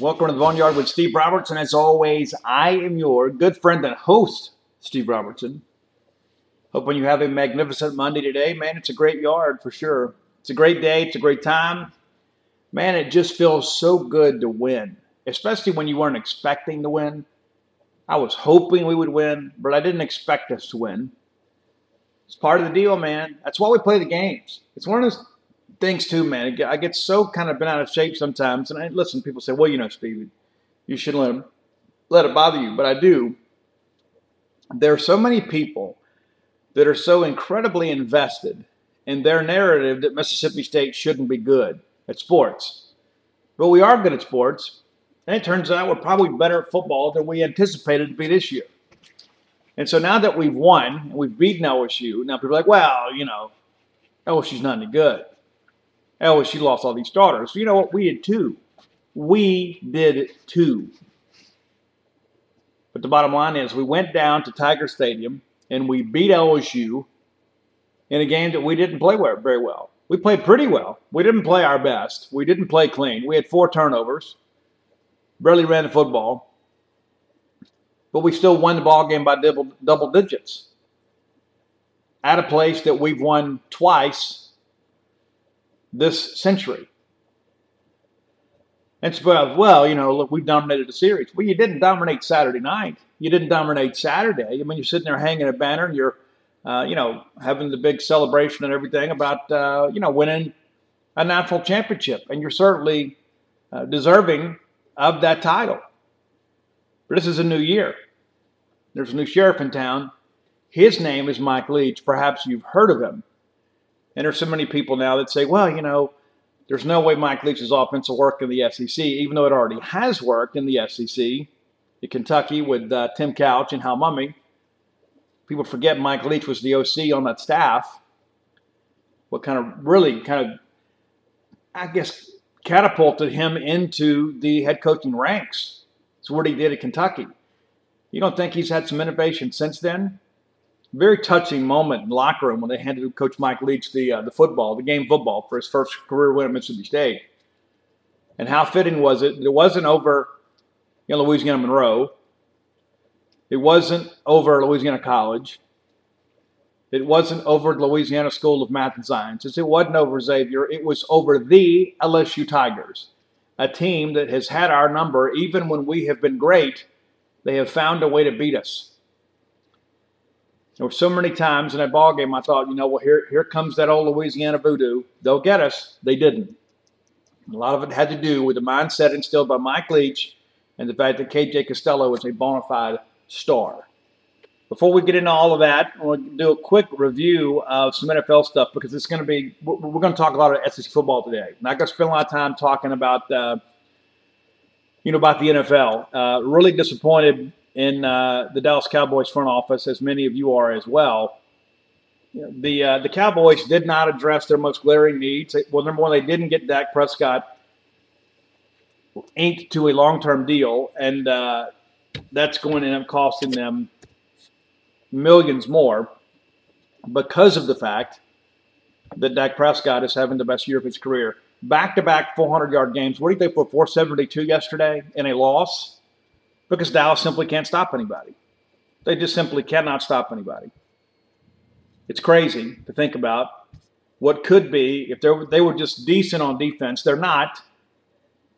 Welcome to the Boneyard with Steve Robertson. As always, I am your good friend and host, Steve Robertson. Hoping you have a magnificent Monday today. Man, it's a great yard for sure. It's a great day. It's a great time. Man, it just feels so good to win, especially when you weren't expecting to win. I was hoping we would win, but I didn't expect us to win. It's part of the deal, man. That's why we play the games. It's one of those things too, man. I get so kind of been out of shape sometimes, and I listen. People say, "Well, you know, Steve, you shouldn't let them let it bother you," but I do. There are so many people that are so incredibly invested in their narrative that Mississippi State shouldn't be good at sports, but we are good at sports, and it turns out we're probably better at football than we anticipated to be this year. And so now that we've won and we've beaten LSU, now people are like, well, you know, LSU's not any good oh, she lost all these starters. You know what? We did too. We did it too. But the bottom line is, we went down to Tiger Stadium and we beat LSU in a game that we didn't play very well. We played pretty well. We didn't play our best. We didn't play clean. We had four turnovers, barely ran the football, but we still won the ball game by double, double digits. At a place that we've won twice this century. And so, well, you know, look, we've dominated the series. Well, you didn't dominate Saturday night. You didn't dominate Saturday. I mean, you're sitting there hanging a banner and you're, uh, you know, having the big celebration and everything about, uh, you know, winning a national championship. And you're certainly uh, deserving of that title. But this is a new year. There's a new sheriff in town. His name is Mike Leach. Perhaps you've heard of him. And there's so many people now that say, well, you know, there's no way Mike Leach's offense will work in the SEC, even though it already has worked in the SEC, in Kentucky with uh, Tim Couch and Hal Mumme. People forget Mike Leach was the OC on that staff. What kind of really kind of, I guess, catapulted him into the head coaching ranks. It's what he did at Kentucky. You don't think he's had some innovation since then? Very touching moment in the locker room when they handed Coach Mike Leach the uh, the football, the game football for his first career win at Mississippi State. And how fitting was it? It wasn't over you know, Louisiana Monroe. It wasn't over Louisiana College. It wasn't over Louisiana School of Math and Sciences. It wasn't over Xavier. It was over the LSU Tigers, a team that has had our number even when we have been great. They have found a way to beat us. There were so many times in that ball game I thought, you know, well, here, here comes that old Louisiana voodoo. They'll get us. They didn't. A lot of it had to do with the mindset instilled by Mike Leach and the fact that KJ Costello was a bona fide star. Before we get into all of that, I want to do a quick review of some NFL stuff because it's going to be, we're, going to talk a lot of SEC football today. I'm not going to spend a lot of time talking about, uh, you know, about the NFL. Uh, really disappointed in uh, the Dallas Cowboys front office, as many of you are as well. the uh, the Cowboys did not address their most glaring needs. Well, number one, they didn't get Dak Prescott inked to a long term deal, and uh, that's going to end up costing them millions more because of the fact that Dak Prescott is having the best year of his career. Back to back 400 yard games. What do you think for 472 yesterday in a loss? Because Dallas simply can't stop anybody. They just simply cannot stop anybody. It's crazy to think about what could be if they were just decent on defense. They're not.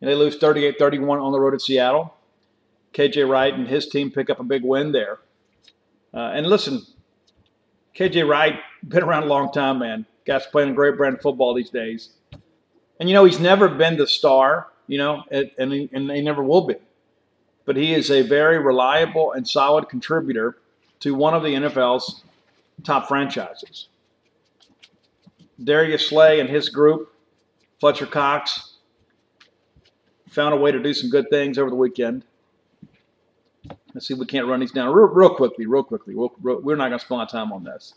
and they lose 38-31 on the road at Seattle. KJ Wright and his team pick up a big win there. Uh, and listen, KJ Wright been around a long time, man. Guy's playing a great brand of football these days. And you know he's never been the star, you know, and and he, and he never will be. But he is a very reliable and solid contributor to one of the NFL's top franchises. Darius Slay and his group, Fletcher Cox, found a way to do some good things over the weekend. Let's see if we can't run these down real, real quickly, real quickly. Real, real, we're not going to spend of time on this.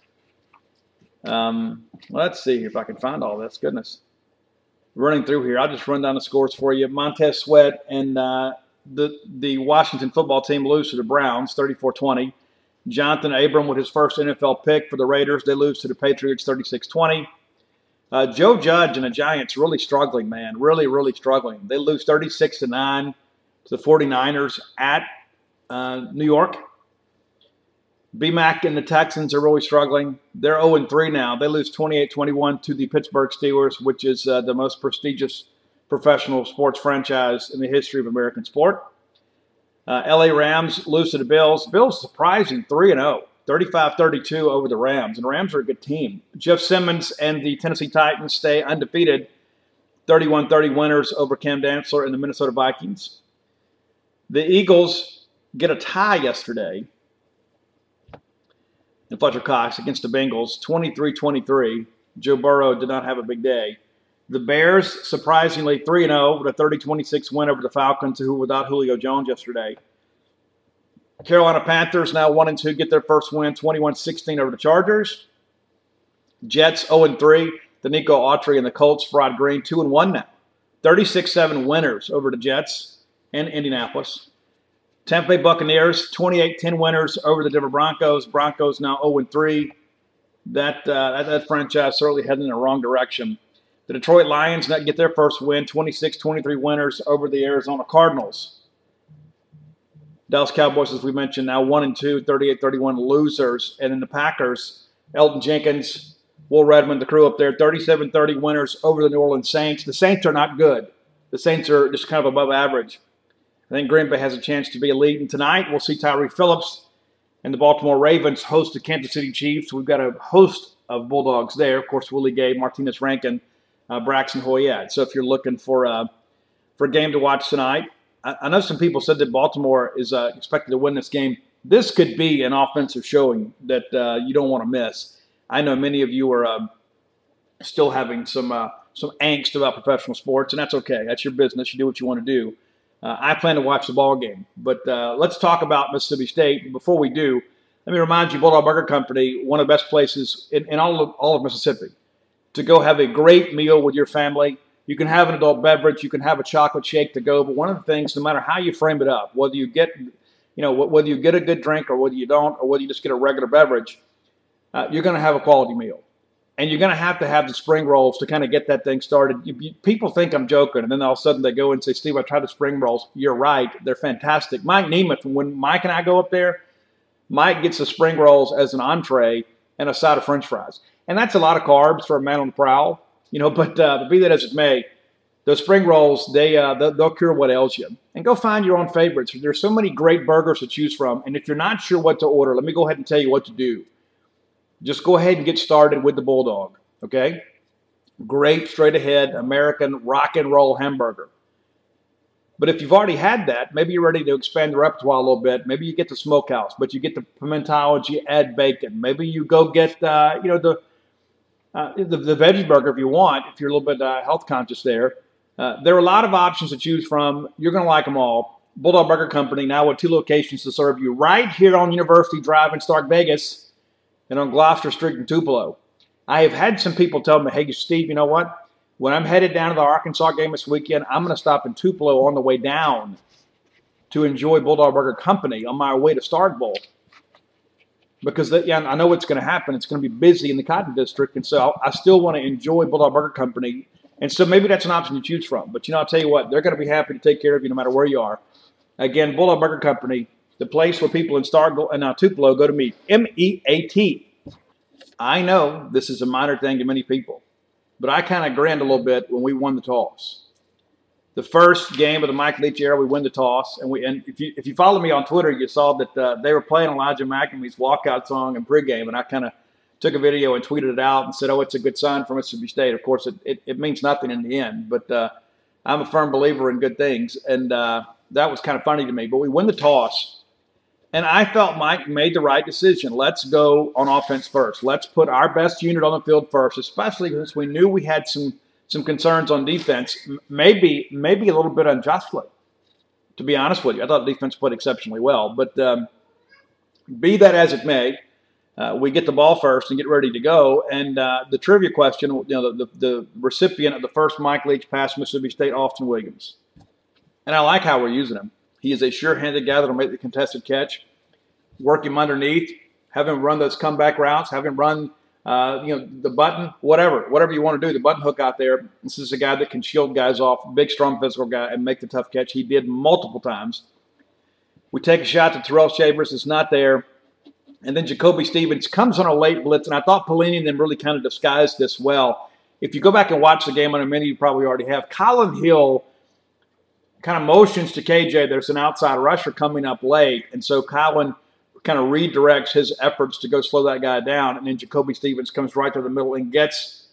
Um, let's see if I can find all this. Goodness. Running through here, I'll just run down the scores for you. Montez Sweat and uh, the, the Washington football team lose to the Browns 34 20. Jonathan Abram with his first NFL pick for the Raiders. They lose to the Patriots 36 20. Uh, Joe Judge and the Giants really struggling, man. Really, really struggling. They lose 36 to 9 to the 49ers at uh, New York. BMAC and the Texans are really struggling. They're 0 3 now. They lose 28 21 to the Pittsburgh Steelers, which is uh, the most prestigious professional sports franchise in the history of American sport. Uh, LA Rams lose to the Bills. Bills surprising 3 0, 35 32 over the Rams. And the Rams are a good team. Jeff Simmons and the Tennessee Titans stay undefeated, 31 30 winners over Cam Dantzler and the Minnesota Vikings. The Eagles get a tie yesterday in Fletcher Cox against the Bengals, 23 23. Joe Burrow did not have a big day. The Bears, surprisingly, 3 0 with a 30 26 win over the Falcons, who were without Julio Jones yesterday. Carolina Panthers now 1 2 get their first win, 21 16 over the Chargers. Jets 0 3. Denico Autry and the Colts, Fried Green, 2 1 now. 36 7 winners over the Jets and Indianapolis. Tampa Bay Buccaneers, 28-10 winners over the Denver Broncos. Broncos now 0-3. That, uh, that, that franchise certainly heading in the wrong direction. The Detroit Lions not get their first win, 26-23 winners over the Arizona Cardinals. Dallas Cowboys, as we mentioned, now 1 and 2, 38-31 losers. And then the Packers, Elgton Jenkins, Will Redmond, the crew up there, 37-30 winners over the New Orleans Saints. The Saints are not good. The Saints are just kind of above average. I think Green Bay has a chance to be elite. And tonight we'll see Tyre Phillips and the Baltimore Ravens host the Kansas City Chiefs. We've got a host of Bulldogs there. Of course, Willie Gay, Martinas Rankin, uh, Braxton Hoyett. So if you're looking for uh, for a game to watch tonight, I, I know some people said that Baltimore is uh, expected to win this game. This could be an offensive showing that uh, you don't want to miss. I know many of you are uh, still having some uh, some angst about professional sports, and that's okay. That's your business. You do what you want to do. Uh, I plan to watch the ball game. But let's talk about Mississippi State. Before we do, let me remind you, Bulldog Burger Company, one of the best places in, in all of all of Mississippi, to go have a great meal with your family. You can have an adult beverage, you can have a chocolate shake to go. But one of the things, no matter how you frame it up, whether you get, you know, whether you get a good drink or whether you don't, or whether you just get a regular beverage, uh, you're going to have a quality meal and you're going to have to have the spring rolls to kind of get that thing started. You, you, people think I'm joking, and then all of a sudden they go and say, "Steve, I tried the spring rolls. You're right; they're fantastic." Mike Nemeth, when Mike and I go up there, Mike gets the spring rolls as an entree and a side of French fries, and that's a lot of carbs for a man on the prowl, you know. But, uh, be that as it may, those spring rolls they uh, they'll, they'll cure what ails you. And go find your own favorites. There's so many great burgers to choose from, and if you're not sure what to order, let me go ahead and tell you what to do just go ahead and get started with the Bulldog. Okay? Great, straight ahead American rock and roll hamburger. But if you've already had that, maybe you're ready to expand the repertoire a little bit. Maybe you get the smokehouse, but you get the pimentology, add bacon. Maybe you go get, uh, you know, the, uh, the, the veggie burger if you want, if you're a little bit uh, health conscious there. Uh, there are a lot of options to choose from. You're going to like them all. Bulldog Burger Company now with two locations to serve you right here on University Drive in Stark Vegas and on Gloster Street in Tupelo. I have had some people tell me, hey, Steve, you know what? When I'm headed down to the Arkansas game this weekend, I'm going to stop in Tupelo on the way down to enjoy Bulldog Burger Company on my way to Starkville. Because yeah, I know what's going to happen. It's going to be busy in the Cotton District, and so I still want to enjoy Bulldog Burger Company. And so maybe that's an option to choose from. But you know, I'll tell you what, they're going to be happy to take care of you no matter where you are. Again, Bulldog Burger Company, the place where people in Starkville and uh, now Tupelo go to meet. M E A T. I know this is a minor thing to many people, but I kind of grinned a little bit when we won the toss. the first game of the Mike Leach era, we win the toss, and we and if you if you follow me on Twitter, you saw that uh, they were playing Elijah MacNamee's walkout song in pregame, and I kind of took a video and tweeted it out and said, "Oh, it's a good sign for Mississippi State." Of course, it it, it means nothing in the end, but uh, I'm a firm believer in good things, and uh, that was kind of funny to me. But we win the toss, and I felt Mike made the right decision. Let's go on offense first. Let's put our best unit on the field first, especially since we knew we had some some concerns on defense, maybe maybe a little bit unjustly. To be honest with you, I thought defense played exceptionally well. But um, be that as it may, uh, we get the ball first and get ready to go. And uh, the trivia question, you know, the, the, the, recipient of the first Mike Leach pass, Mississippi State, Austin Williams. And I like how we're using him. He is a sure-handed guy that'll make the contested catch. Work him underneath, have him run those comeback routes, have him run uh, you know, the button, whatever, whatever you want to do, the button hook out there. This is a guy that can shield guys off, big, strong, physical guy, and make the tough catch. He did multiple times. We take a shot to Tyrell Shavers. It's not there. And then Jacoby Stevens comes on a late blitz, and I thought Pelini and really kind of disguised this well. If you go back and watch the game on a minute, you probably already have. Kylin Hill kind of motions to KJ. There's an outside rusher coming up late, and so Kylin – kind of redirects his efforts to go slow that guy down. And then Jacoby Stevens comes right to the middle and gets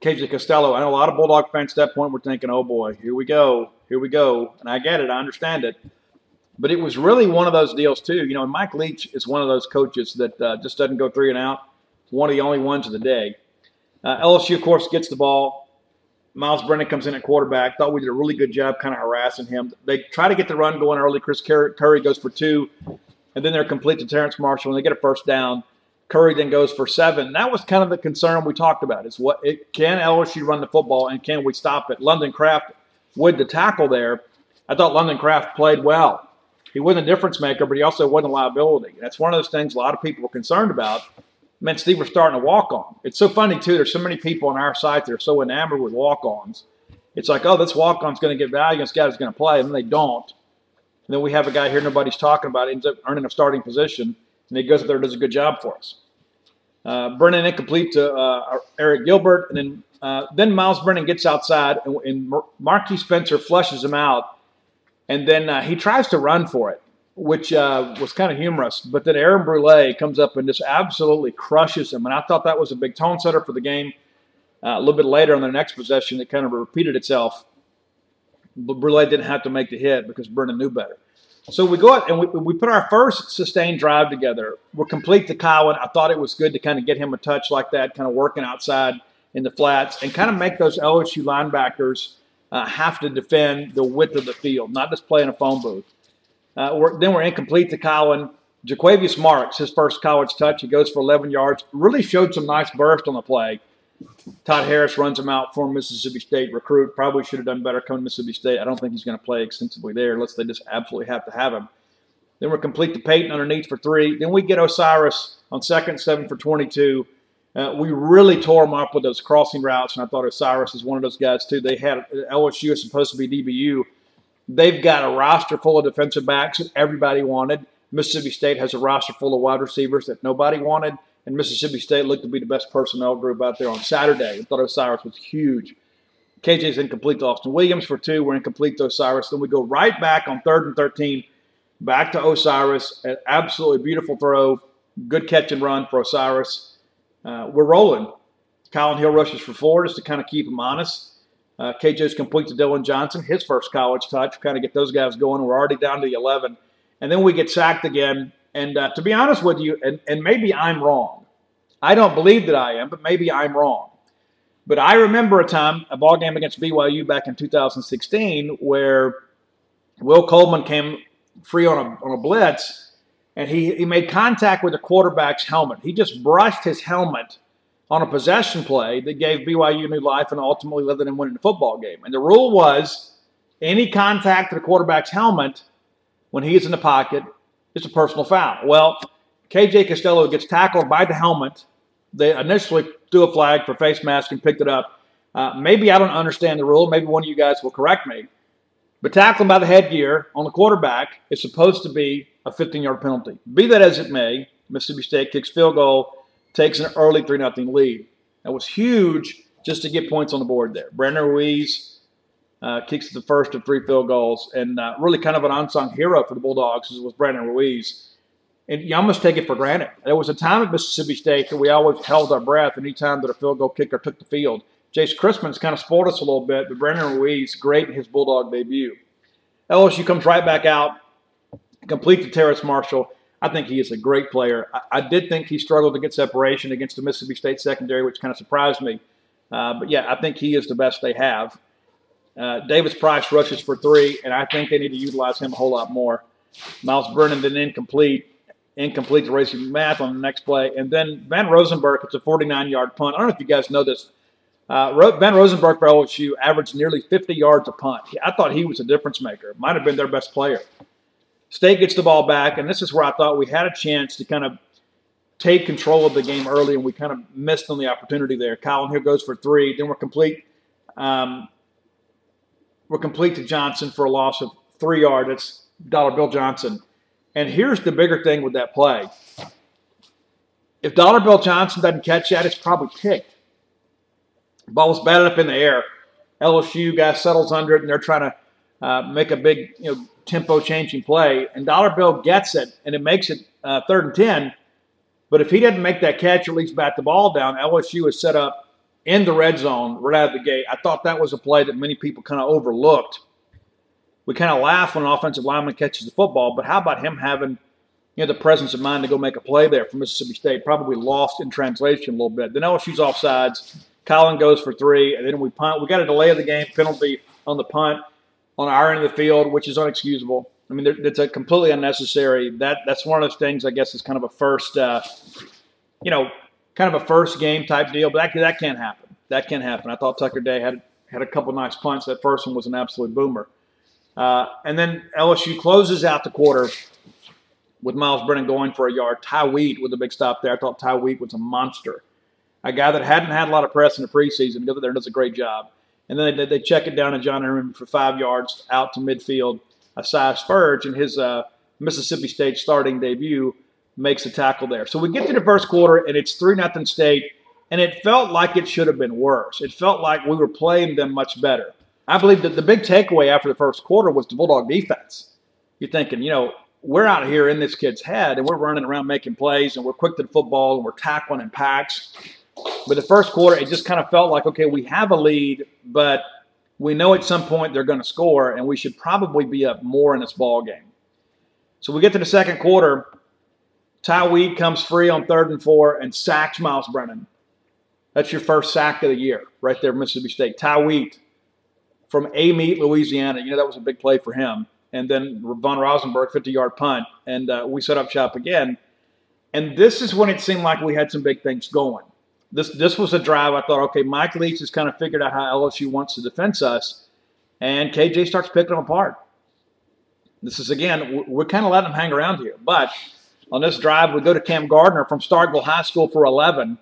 KJ Costello. Know a lot of Bulldog fans at that point were thinking, oh boy, here we go, here we go. And I get it, I understand it. But it was really one of those deals, too. You know, Mike Leach is one of those coaches that uh, just doesn't go three and out. One of the only ones of the day. Uh, LSU, of course, gets the ball. Myles Brennan comes in at quarterback. Thought we did a really good job kind of harassing him. They try to get the run going early. Chris Curry goes for two and then they're complete to Terrace Marshall and they get a first down. Curry then goes for seven. That was kind of the concern we talked about: is what it, can LSU run the football and can we stop it? London Craft with the tackle there. I thought London Craft played well. He wasn't a difference maker, but he also wasn't a liability. That's one of those things a lot of people were concerned about. It meant Steve was starting to walk on. It's so funny too. There's so many people on our site that are so enamored with walk-ons. It's like, oh, this walk-on's going to get value. This guy's going to play, and they don't. And then we have a guy here nobody's talking about, ends up earning a starting position, and he goes up there and does a good job for us. Uh, Brennan incomplete to uh, Arik Gilbert, and then uh, then Myles Brennan gets outside, and, and Marquiss Spencer flushes him out, and then uh, he tries to run for it, which uh, was kind of humorous. But then Aaron Brule comes up and just absolutely crushes him, and I thought that was a big tone setter for the game. Uh, a little bit later on the next possession, it kind of repeated itself. But Brule didn't have to make the hit because Brennan knew better. So we go out and we, we put our first sustained drive together. We're complete to Kylin. I thought it was good to kind of get him a touch like that, kind of working outside in the flats and kind of make those LSU linebackers uh, have to defend the width of the field, not just play in a phone booth. Uh, we're, then we're incomplete to Kylin. Jo'quavious Marks, his first college touch, he goes for 11 yards. Really showed some nice burst on the play. Todd Harris runs him out for Mississippi State recruit. Probably should have done better coming to Mississippi State. I don't think he's going to play extensively there unless they just absolutely have to have him. Then we're complete to Payton underneath for three. Then we get Osiris on second, seven for 22. Uh, we really tore him up with those crossing routes, and I thought Osiris is one of those guys too. They had LSU is supposed to be DBU. They've got a roster full of defensive backs that everybody wanted. Mississippi State has a roster full of wide receivers that nobody wanted and Mississippi State looked to be the best personnel group out there on Saturday. I thought Osiris was huge. KJ's incomplete to Austin Williams for two. We're incomplete to Osiris. Then we go right back on third and 13, back to Osiris. An absolutely beautiful throw. Good catch and run for Osiris. Uh, we're rolling. Kylin Hill rushes for four just to kind of keep him honest. Uh, KJ's complete to Dillon Johnson, his first college touch, kind of get those guys going. We're already down to the 11. And then we get sacked again and uh, to be honest with you, and, and maybe I'm wrong. I don't believe that I am, but maybe I'm wrong. But I remember a time, a ball game against BYU back in 2016, where Will Coleman came free on a, on a blitz, and he, he made contact with the quarterback's helmet. He just brushed his helmet on a possession play that gave BYU new life and ultimately led them winning the football game. And the rule was any contact to the quarterback's helmet when he is in the pocket it's a personal foul. Well, KJ Costello gets tackled by the helmet. They initially threw a flag for face mask and picked it up. Uh, maybe I don't understand the rule. Maybe one of you guys will correct me. But tackling by the headgear on the quarterback is supposed to be a 15 yard penalty. Be that as it may, Mississippi State kicks field goal, takes an early 3 0 lead. That was huge just to get points on the board there. Brandon Ruiz uh, kicks the first of three field goals, and uh, really kind of an unsung hero for the Bulldogs was Brandon Ruiz. And you almost take it for granted. There was a time at Mississippi State that we always held our breath anytime that a field goal kicker took the field. Jace Christmann's kind of spoiled us a little bit, but Brandon Ruiz, great in his Bulldog debut. LSU comes right back out, complete to Terrace Marshall. I think he is a great player. I, I, did think he struggled to get separation against the Mississippi State secondary, which kind of surprised me. Uh, but yeah, I think he is the best they have. Uh, Davis Price rushes for three, and I think they need to utilize him a whole lot more. Myles Brennan then incomplete, incomplete to Racey McMath on the next play, and then Von Rosenberg. It's a 49-yard punt. I don't know if you guys know this. Uh, Von Rosenberg for LSU averaged nearly 50 yards a punt. I thought he was a difference maker. Might have been their best player. State gets the ball back, and this is where I thought we had a chance to kind of take control of the game early, and we kind of missed on the opportunity there. Kylin Hill goes for three. Then we're complete. Um, we're complete to Johnson for a loss of three yards. It's Dollar Bill Johnson. And here's the bigger thing with that play. If Dollar Bill Johnson doesn't catch that, it's probably kicked. Ball was batted up in the air. LSU guy settles under it, and they're trying to uh, make a big, you know, tempo changing play. And Dollar Bill gets it, and it makes it uh, third and ten. But if he doesn't make that catch, or at least bat the ball down, LSU is set up in the red zone right out of the gate. I thought that was a play that many people kind of overlooked. We kind of laugh when an offensive lineman catches the football, but how about him having you know, the presence of mind to go make a play there for Mississippi State? Probably lost in translation a little bit. Then LSU's offsides. Kylin goes for three, and then we punt. We got a delay of the game penalty on the punt on our end of the field, which is unexcusable. I mean, it's a completely unnecessary. That that's one of those things. I guess is kind of a first, uh, you know, kind of a first game type deal. But that that can't happen. That can't happen. I thought Tucker Day had had a couple nice punts. That first one was an absolute boomer. Uh, and then LSU closes out the quarter with Myles Brennan going for a yard. Ty Wheat with a big stop there. I thought Ty Wheat was a monster a guy that hadn't had a lot of press in the preseason goes there and does a great job. And then they, they check it down to John Herrmann for five yards out to midfield. Asai Spurge in his uh, Mississippi State starting debut makes a tackle there. So we get to the first quarter and it's three nothing State, and it felt like it should have been worse. It felt like we were playing them much better. I believe that the big takeaway after the first quarter was the Bulldog defense. You're thinking, you know, we're out here in this kid's head and we're running around making plays and we're quick to the football and we're tackling in packs but the first quarter, it just kind of felt like, okay, we have a lead, but we know at some point they're going to score, and we should probably be up more in this ball game. So we get to the second quarter. Ty Wheat comes free on third and four and sacks Myles Brennan. That's your first sack of the year, right there, Mississippi State. Ty Wheat from Amite, Louisiana. You know that was a big play for him. And then Von Rosenberg, 50-yard punt, and uh, we set up shop again. And this is when it seemed like we had some big things going this this was a drive I thought, okay, Mike Leach has kind of figured out how LSU wants to defend us, and KJ starts picking them apart. This is again, we're kind of letting them hang around here, but on this drive we go to Cam Gardner from Starkville High School for 11.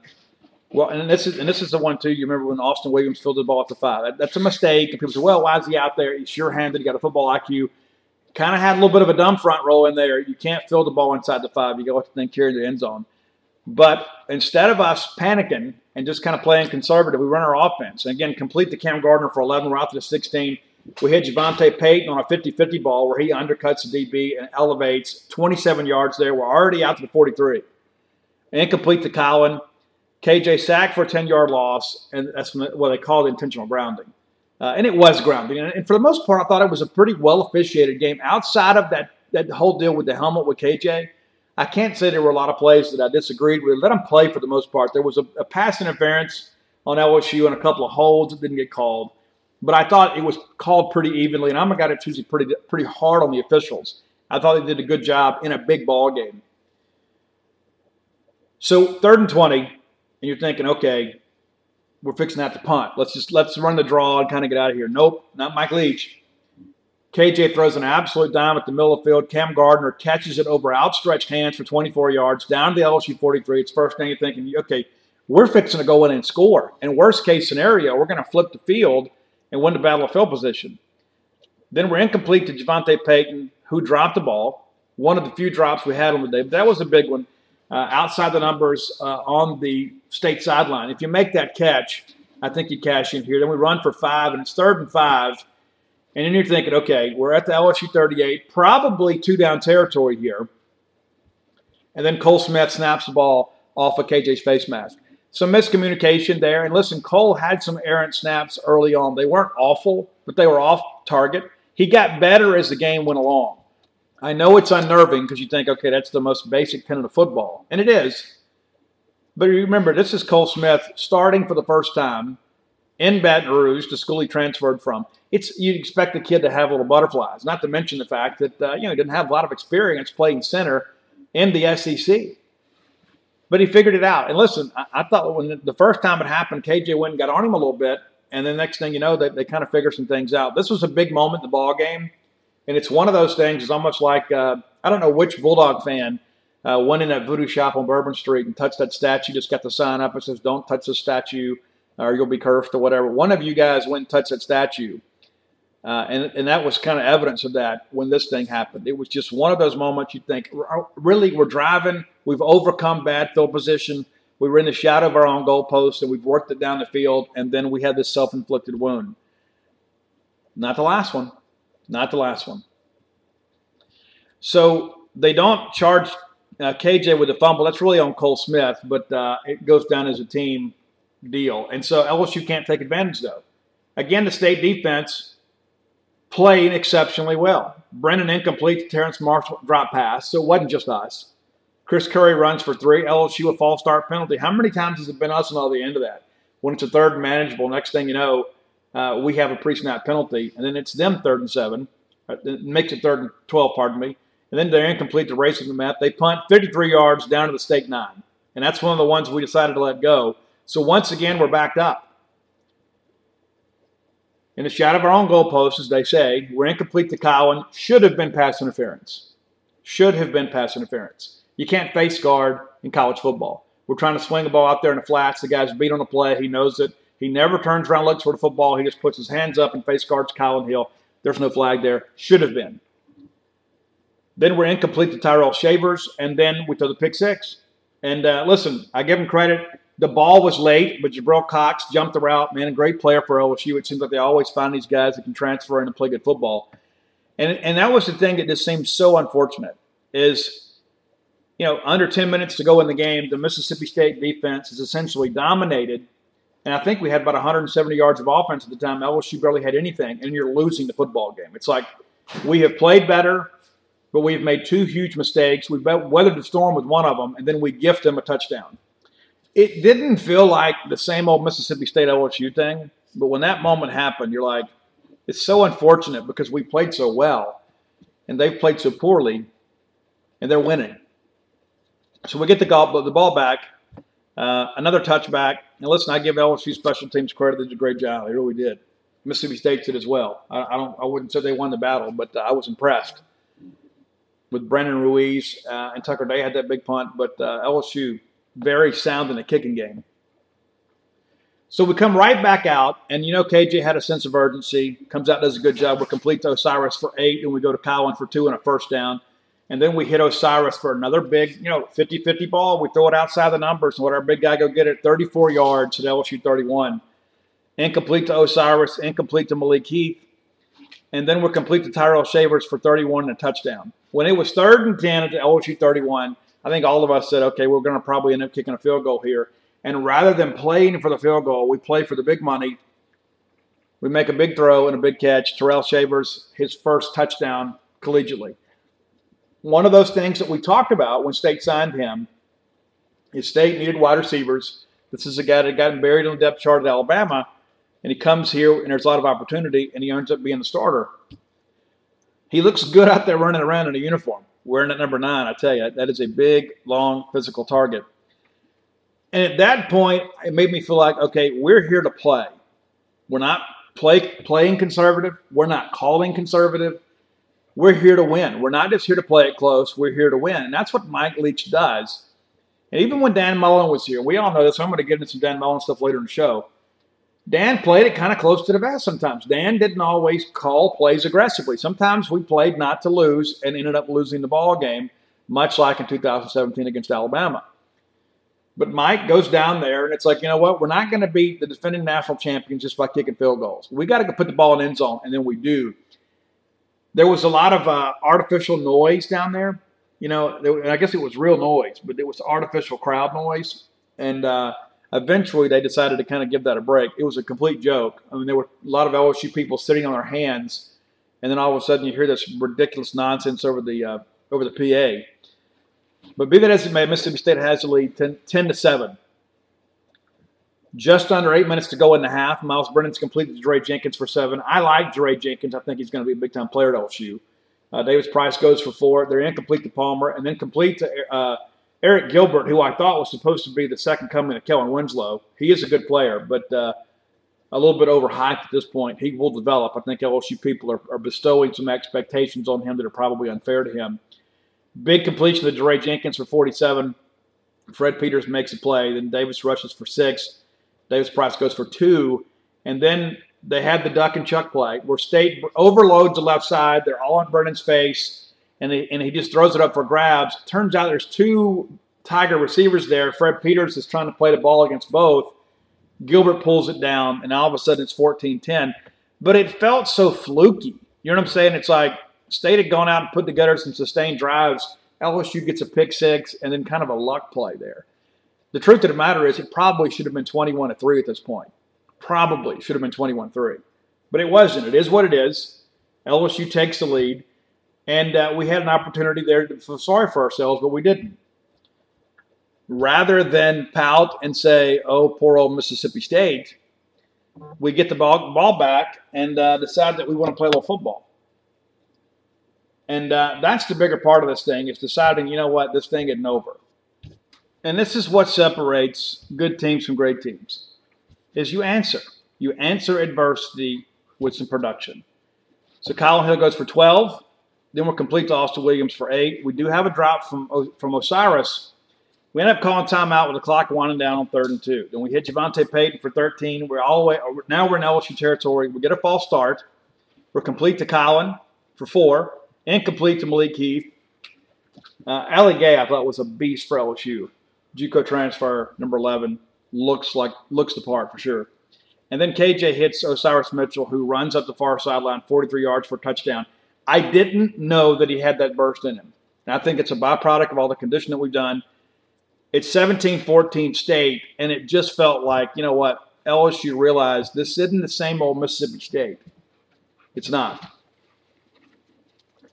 Well, and this is and this is the one too. You remember when Austin Williams filled the ball at the five? That, that's a mistake. And people say, "Well, why is he out there? He's sure-handed. He got a football IQ." Kind of had a little bit of a dumb front row in there. You can't fill the ball inside the five. You got to think carry the end zone. But instead of us panicking and just kind of playing conservative, we run our offense. And again, complete the Cam Gardner for 11. We're out to the 16. We hit JaVonta Payton on a 50 50 ball where he undercuts the DB and elevates 27 yards there. We're already out to the 43. Incomplete to Kylin. KJ sack for a 10 yard loss, and that's what they call intentional grounding. Uh, and it was grounding. And for the most part, I thought it was a pretty well officiated game outside of that, that whole deal with the helmet with KJ. I can't say there were a lot of plays that I disagreed with. Let them play for the most part. There was a, a pass interference on LSU and a couple of holds that didn't get called, but I thought it was called pretty evenly. And I'm a guy that's usually pretty pretty hard on the officials. I thought they did a good job in a big ball game. So third and twenty, and you're thinking, okay, we're fixing that to punt. Let's just let's run the draw and kind of get out of here. Nope, not Mike Leach. KJ throws an absolute dime at the middle of the field. Cam Gardner catches it over outstretched hands for 24 yards down to the LSU 43. It's first thing you're thinking, okay, we're fixing to go in and score. In worst case scenario, we're going to flip the field and win the battle of field position. Then we're incomplete to JaVonta Payton, who dropped the ball. One of the few drops we had on the day, but that was a big one. Uh, outside the numbers uh, on the state sideline. If you make that catch, I think you cash in here. Then we run for five, and it's third and five And then you're thinking, okay, we're at the LSU 38, probably two down territory here. And then Cole Smith snaps the ball off of KJ's face mask. Some miscommunication there. And listen, Cole had some errant snaps early on. They weren't awful, but they were off target. He got better as the game went along. I know it's unnerving because you think, okay, that's the most basic tenet of football. And it is. But remember, this is Cole Smith starting for the first time in Baton Rouge, the school he transferred from. It's you'd expect the kid to have little butterflies. Not to mention the fact that uh, you know he didn't have a lot of experience playing center in the SEC, but he figured it out. And listen, I, I thought when the first time it happened, KJ went and got on him a little bit, and then next thing you know, they, they kind of figure some things out. This was a big moment in the ball game, and it's one of those things. It's almost like uh, I don't know which Bulldog fan uh, went in that voodoo shop on Bourbon Street and touched that statue. Just got the sign up that says "Don't touch the statue." or you'll be cursed or whatever. One of you guys went and touched that statue. Uh, and, and that was kind of evidence of that when this thing happened. It was just one of those moments you think, really, we're driving, we've overcome bad field position, we were in the shadow of our own goalpost, and we've worked it down the field, and then we had this self inflicted wound. Not the last one. Not the last one. So they don't charge uh, KJ with a fumble. That's really on Cole Smith, but uh, it goes down as a team deal. And so LSU can't take advantage, though. Again, the state defense played exceptionally well. Brennan incomplete to Terrace Marshall drop pass, so it wasn't just us. Chris Curry runs for three. LSU a false start penalty. How many times has it been us on the end of that? When it's a third and manageable, next thing you know, uh, we have a pre-snap penalty, and then it's them third and seven. Uh, it makes it third and twelve, pardon me. And then they're incomplete to Racey McMath. They punt 53 yards down to the state nine, and that's one of the ones we decided to let go so once again, we're backed up. In the shadow of our own goalposts, as they say, we're incomplete to Kylin. Should have been pass interference. Should have been pass interference. You can't face guard in college football. We're trying to swing the ball out there in the flats. The guy's beat on the play. He knows it. He never turns around, looks for the football. He just puts his hands up and face guards Kylin Hill. There's no flag there. Should have been. Then we're incomplete to Tyrell Shavers, and then we throw the pick six. And uh, listen, I give him credit. The ball was late, but Jabril Cox jumped the route. Man, a great player for LSU. It seems like they always find these guys that can transfer and play good football. And, and that was the thing that just seemed so unfortunate is, you know, under 10 minutes to go in the game, the Mississippi State defense is essentially dominated. And I think we had about 170 yards of offense at the time. LSU barely had anything, and you're losing the football game. It's like we have played better, but we've made two huge mistakes. We've weathered the storm with one of them, and then we gift them a touchdown it didn't feel like the same old Mississippi State LSU thing. But when that moment happened, you're like, it's so unfortunate because we played so well and they've played so poorly and they're winning. So we get the, ball, the ball back, uh, another touchback. And listen, I give LSU special teams credit. They did a great job. They really did. Mississippi State did as well. I, I don't. I wouldn't say they won the battle, but uh, I was impressed with Brandon Ruiz uh, and Tucker Day had that big punt. But uh, LSU very sound in the kicking game. So we come right back out, and you know KJ had a sense of urgency. Comes out, does a good job. We complete to Osiris for eight, and we go to Kylin for two and a first down. And then we hit Osiris for another big, you know, 50-50 ball. We throw it outside the numbers and let our big guy go get it 34 yards at LSU 31. Incomplete to Osiris, incomplete to Malik Heath. And then we're complete to Tyrell Shavers for 31 and a touchdown. When it was third and 10 at the LSU 31, I think all of us said, okay, we're going to probably end up kicking a field goal here. And rather than playing for the field goal, we play for the big money. We make a big throw and a big catch. Tyrell Shavers, his first touchdown collegiately. One of those things that we talked about when State signed him is State needed wide receivers. This is a guy that got buried on the depth chart at Alabama, and he comes here and there's a lot of opportunity, and he ends up being the starter. He looks good out there running around in a uniform wearing at number nine, I tell you, that is a big, long, physical target. And at that point, it made me feel like, okay, we're here to play. We're not play, playing conservative. We're not calling conservative. We're here to win. We're not just here to play it close. We're here to win. And that's what Mike Leach does. And even when Dan Mullen was here, we all know this. I'm going to get into some Dan Mullen stuff later in the show. Dan played it kind of close to the vest sometimes. Dan didn't always call plays aggressively. Sometimes we played not to lose and ended up losing the ball game, much like in 2017 against Alabama. But Mike goes down there, and it's like, you know what? We're not going to beat the defending national champions just by kicking field goals. We got to put the ball in end zone, and then we do. there was a lot of uh, artificial noise down there. You know, there, I guess it was real noise, but it was artificial crowd noise. And uh, eventually they decided to kind of give that a break. It was a complete joke. I mean, there were a lot of LSU people sitting on their hands, and then all of a sudden you hear this ridiculous nonsense over the uh, over the PA. But be that as it may, Mississippi State has the lead 10, 10 to 7. Just under eight minutes to go in the half. Myles Brennan's completed to Dre Jenkins for seven. I like Dre Jenkins. I think he's going to be a big time player at LSU. Uh, Davis Price goes for four. They're incomplete to Palmer, and then complete to uh, Arik Gilbert, who I thought was supposed to be the second coming of Kellen Winslow. He is a good player, but uh, a little bit overhyped at this point. He will develop. I think LSU people are, are, bestowing some expectations on him that are probably unfair to him. Big completion of Dre Jenkins for 47. Fred Peters makes a play. Then Davis rushes for six. Davis Price goes for two. And then they had the duck and chuck play where State overloads the left side. They're all on Brennan's face, and he, and he just throws it up for grabs. Turns out there's two Tiger receivers there. Fred Peters is trying to play the ball against both. Gilbert pulls it down, and all of a sudden it's 14 10. But it felt so fluky. You know what I'm saying? It's like State had gone out and put together some sustained drives. LSU gets a pick six, and then kind of a luck play there. The truth of the matter is, it probably should have been 21 to 3 at this point. Probably should have been 21 3. But it wasn't. It is what it is. LSU takes the lead. And uh, we had an opportunity there to feel sorry for ourselves, but we didn't. Rather than pout and say, oh, poor old Mississippi State, we get the ball, ball back and uh, decide that we want to play a little football. And uh, that's the bigger part of this thing is deciding, you know what, this thing isn't over and this is what separates good teams from great teams, is you answer. You answer adversity with some production. So Kylin Hill goes for 12. Then we're complete to Austin Williams for eight. We do have a drop from, from Osiris. We end up calling timeout with the clock winding down on third and two. Then we hit JaVonta Payton for 13. We're all the way, now we're in LSU territory. We get a false start. We're complete to Kylin for four. Incomplete to Malik Heath. Uh, Ali Gaye, I thought, was a beast for LSU. JUCO transfer, number 11, looks like looks the part for sure. And then KJ hits Osiris Mitchell, who runs up the far sideline 43 yards for a touchdown. I didn't know that he had that burst in him. And I think it's a byproduct of all the condition that we've done. It's 17 14 state, and it just felt like, you know what, LSU realized this isn't the same old Mississippi State. It's not.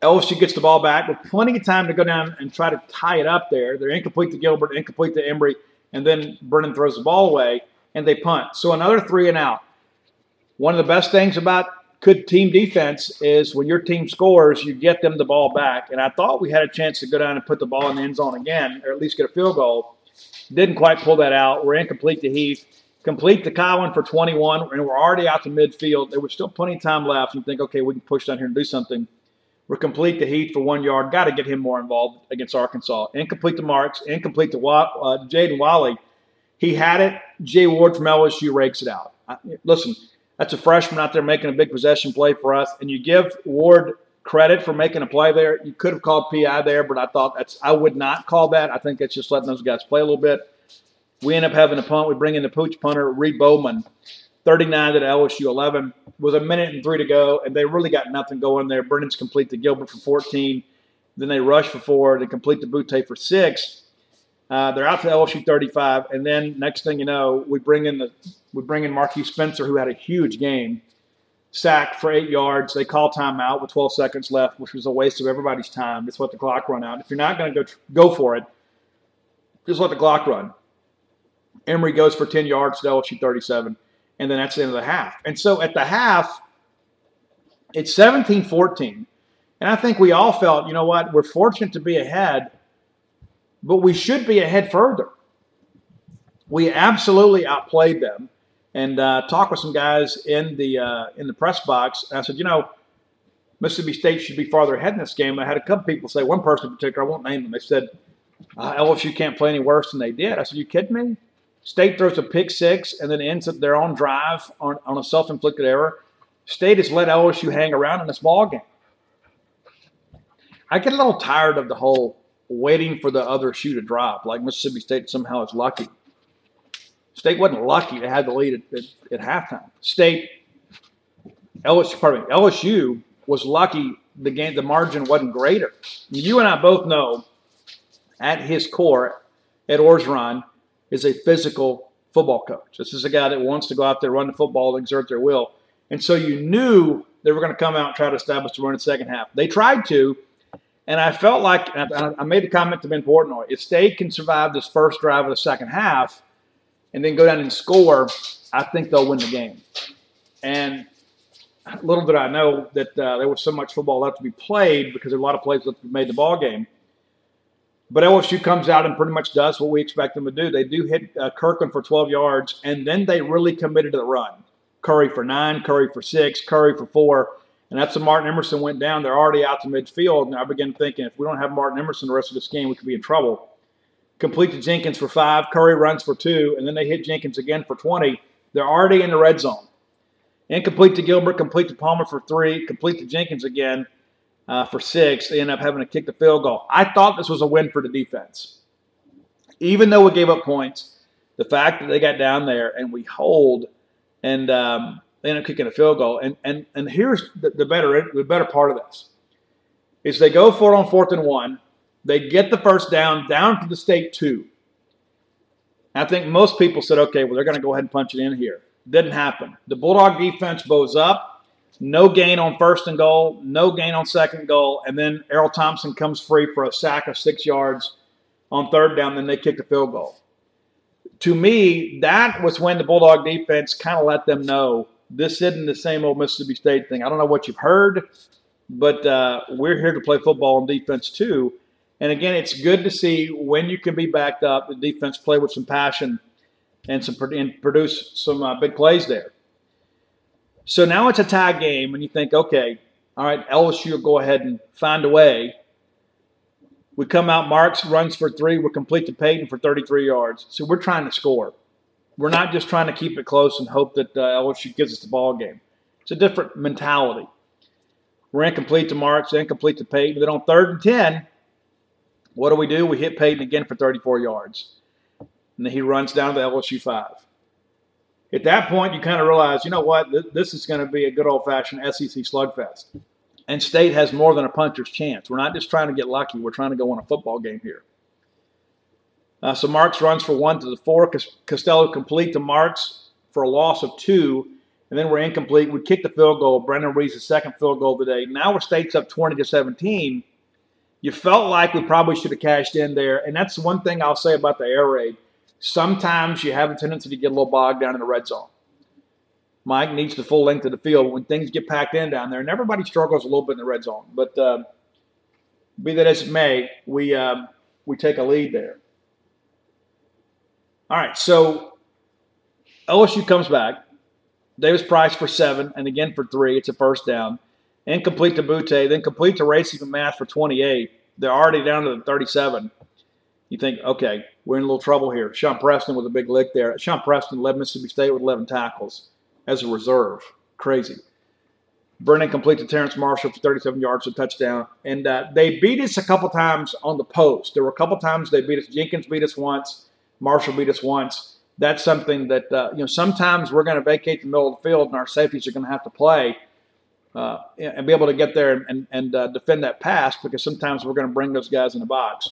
LSU gets the ball back with plenty of time to go down and try to tie it up there. They're incomplete to Gilbert, incomplete to Emery, and then Brennan throws the ball away and they punt. So another three and out. One of the best things about good team defense is when your team scores, you get them the ball back. And I thought we had a chance to go down and put the ball in the end zone again, or at least get a field goal. Didn't quite pull that out. We're incomplete to Heath. Complete to Kylin for 21, and we're already out to midfield. There was still plenty of time left. You think, okay, we can push down here and do something. We're complete to Heath for one yard. Got to get him more involved against Arkansas. Incomplete to Marks. Incomplete to uh, Jaden Walley. He had it. Jay Ward from LSU rakes it out. I, listen, that's a freshman out there making a big possession play for us, and you give Ward credit for making a play there. You could have called PI there, but I thought that's I would not call that. I think it's just letting those guys play a little bit. We end up having a punt. We bring in the pooch punter, Reed Bowman. 39 to LSU 11 with a minute and three to go, and they really got nothing going there. Brennan's complete to Gilbert for 14. Then they rush for four. They complete the Boutte for six. Uh, they're out to LSU 35, and then next thing you know, we bring in the we bring in Marquiss Spencer, who had a huge game, sacked for eight yards. They call timeout with 12 seconds left, which was a waste of everybody's time. Just let the clock run out. If you're not going to go go for it, just let the clock run. Emery goes for 10 yards to LSU 37 and then that's the end of the half. And so at the half, it's 17 14. And I think we all felt, you know what, we're fortunate to be ahead, but we should be ahead further. We absolutely outplayed them. And uh, talked with some guys in the uh, in the press box. I said, you know, Mississippi State should be farther ahead in this game. I had a couple people say, one person in particular, I won't name them, they said, uh, LSU can't play any worse than they did. I said, you kidding me? State throws a pick six and then ends up their own drive on, on a self inflicted error. State has let LSU hang around in this ball game. I get a little tired of the whole waiting for the other shoe to drop, like Mississippi State somehow is lucky. State wasn't lucky to have the lead at, at, at halftime. State, LSU, pardon me, LSU was lucky the game, the margin wasn't greater. You and I both know at his core, Ed Orgeron is a physical football coach. This is a guy that wants to go out there, run the football, exert their will. And so you knew they were going to come out and try to establish the run in the second half. They tried to, and I felt like I made the comment to Ben Portnoy if State can survive this first drive of the second half and then go down and score, I think they'll win the game. And little did I know that uh, there was so much football left to be played because there were a lot of plays left that made the ball game. But LSU comes out and pretty much does what we expect them to do. They do hit uh, Kirkland for 12 yards, and then they really committed to the run. Curry for nine, Curry for six, Curry for four. And that's when Martin Emerson went down. They're already out to midfield. And I began thinking if we don't have Martin Emerson the rest of this game, we could be in trouble. Complete to Jenkins for five. Curry runs for two. And then they hit Jenkins again for 20. They're already in the red zone. Incomplete to Gilbert, complete to Palmer for three, complete to Jenkins again uh, for six. They end up having to kick the field goal. I thought this was a win for the defense. Even though we gave up points, the fact that they got down there and we hold and um, they end up kicking a field goal. And and and here's the, the better the better part of this is they go for it on fourth and one. They get the first down down to the state two. I think most people said, okay, well they're going to go ahead and punch it in here. Didn't happen. The Bulldog defense bows up. No gain on first and goal, no gain on second goal, and then Erroll Thompson comes free for a sack of six yards on third down. Then they kick the field goal. To me, that was when the Bulldog defense kind of let them know this isn't the same old Mississippi State thing. I don't know what you've heard, but uh, we're here to play football on defense too. And again, it's good to see when you can be backed up, the defense play with some passion and some and produce some uh, big plays there. So now it's a tie game, and you think, okay, all right, LSU will go ahead and find a way. We come out, Marks runs for three. We're complete to Payton for 33 yards. So we're trying to score. We're not just trying to keep it close and hope that uh, LSU gives us the ball game. It's a different mentality. We're incomplete to Marks, incomplete to Payton. Then on third and 10, what do we do? We hit Payton again for 34 yards and then he runs down to the LSU five. At that point, you kind of realize, you know what, this is going to be a good old fashioned SEC slugfest. And State has more than a puncher's chance. We're not just trying to get lucky, we're trying to go win a football game here. Uh, so Marks runs for one to the four. Costello complete to Marks for a loss of two. And then we're incomplete. We kick the field goal. Brandon Ruiz's the second field goal of the day. Now we're State's up 20 to 17. You felt like we probably should have cashed in there. And that's one thing I'll say about the air raid sometimes you have a tendency to get a little bogged down in the red zone. Mike needs the full length of the field when things get packed in down there, and everybody struggles a little bit in the red zone. But uh, be that as it may, we uh, we take a lead there. All right, so LSU comes back. Davis Price for seven, and again for three. It's a first down. Incomplete to Boutte, then complete to Racey McMath for 28. They're already down to the 37 you think, okay, we're in a little trouble here. Sean Preston with a big lick there. Sean Preston led Mississippi State with 11 tackles as a reserve. Crazy. Brennan complete to Terrace Marshall for 37 yards, a touchdown. And uh, they beat us a couple times on the post. There were a couple times they beat us. Jenkins beat us once. Marshall beat us once. That's something that, uh, you know, sometimes we're going to vacate the middle of the field and our safeties are going to have to play uh, and be able to get there and, and uh, defend that pass because sometimes we're going to bring those guys in the box.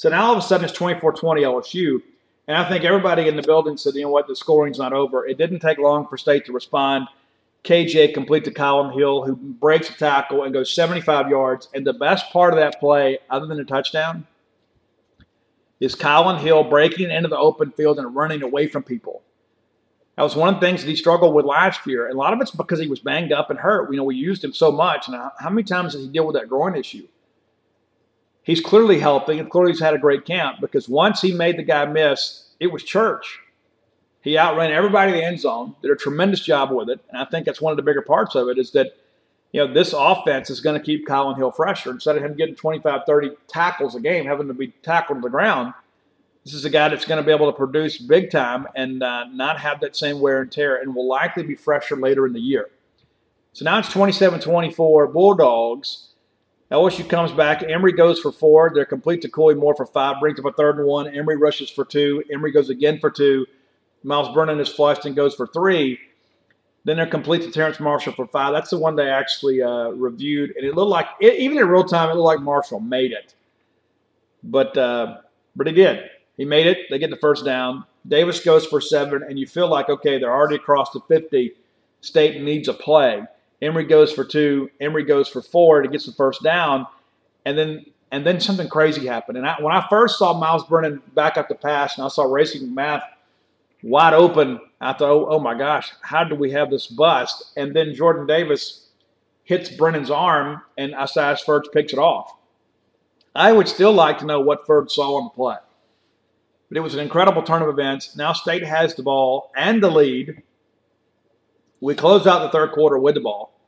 So now all of a sudden it's 24 20 LSU. And I think everybody in the building said, you know what, the scoring's not over. It didn't take long for State to respond. KJ complete to Kylin Hill, who breaks a tackle and goes 75 yards. And the best part of that play, other than the touchdown, is Kylin Hill breaking into the open field and running away from people. That was one of the things that he struggled with last year. And a lot of it's because he was banged up and hurt. You know, we used him so much. And how many times did he deal with that groin issue? He's clearly helping and clearly he's had a great camp because once he made the guy miss, it was church. He outran everybody in the end zone, did a tremendous job with it. And I think that's one of the bigger parts of it is that you know, this offense is going to keep Kylin Hill fresher. Instead of him getting 25, 30 tackles a game, having to be tackled to the ground, this is a guy that's going to be able to produce big time and uh, not have that same wear and tear and will likely be fresher later in the year. So now it's 27 24 Bulldogs. LSU comes back. Emery goes for four. They're complete to Koy Moore for five. Brings up a third and one. Emery rushes for two. Emery goes again for two. Myles Brennan is flushed and goes for three. Then they're complete to Terrace Marshall for five. That's the one they actually uh, reviewed, and it looked like it, even in real time, it looked like Marshall made it, but uh, but he did. He made it. They get the first down. Davis goes for seven, and you feel like okay, they're already across the fifty. State needs a play. Emery goes for two. Emery goes for four to get the first down, and then and then something crazy happened. And I, when I first saw Myles Brennan back up the pass, and I saw Racey McMath wide open, I thought, oh, oh my gosh, how do we have this bust? And then Jordan Davis hits Brennan's arm, and Osaris Furge picks it off. I would still like to know what Furge saw on the play. But it was an incredible turn of events. Now State has the ball and the lead. We close out the third quarter with the ball.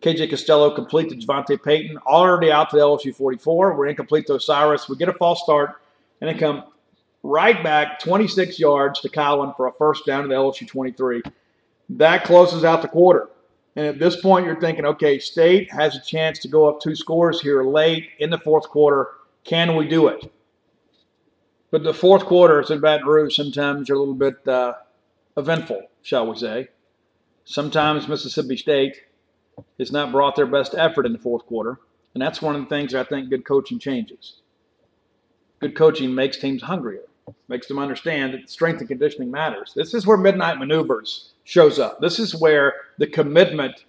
KJ Costello complete to JaVonta Payton, already out to the LSU 44. We're incomplete to Osirus. We get a false start, and then come right back 26 yards to Kylin for a first down to the LSU 23. That closes out the quarter. And at this point, you're thinking, okay, State has a chance to go up two scores here late in the fourth quarter. Can we do it? But the fourth quarter is in Baton Rouge. Sometimes you're a little bit uh, eventful, shall we say. Sometimes Mississippi State has not brought their best effort in the fourth quarter. And that's one of the things I think good coaching changes. Good coaching makes teams hungrier, makes them understand that strength and conditioning matters. This is where midnight maneuvers shows up. This is where the commitment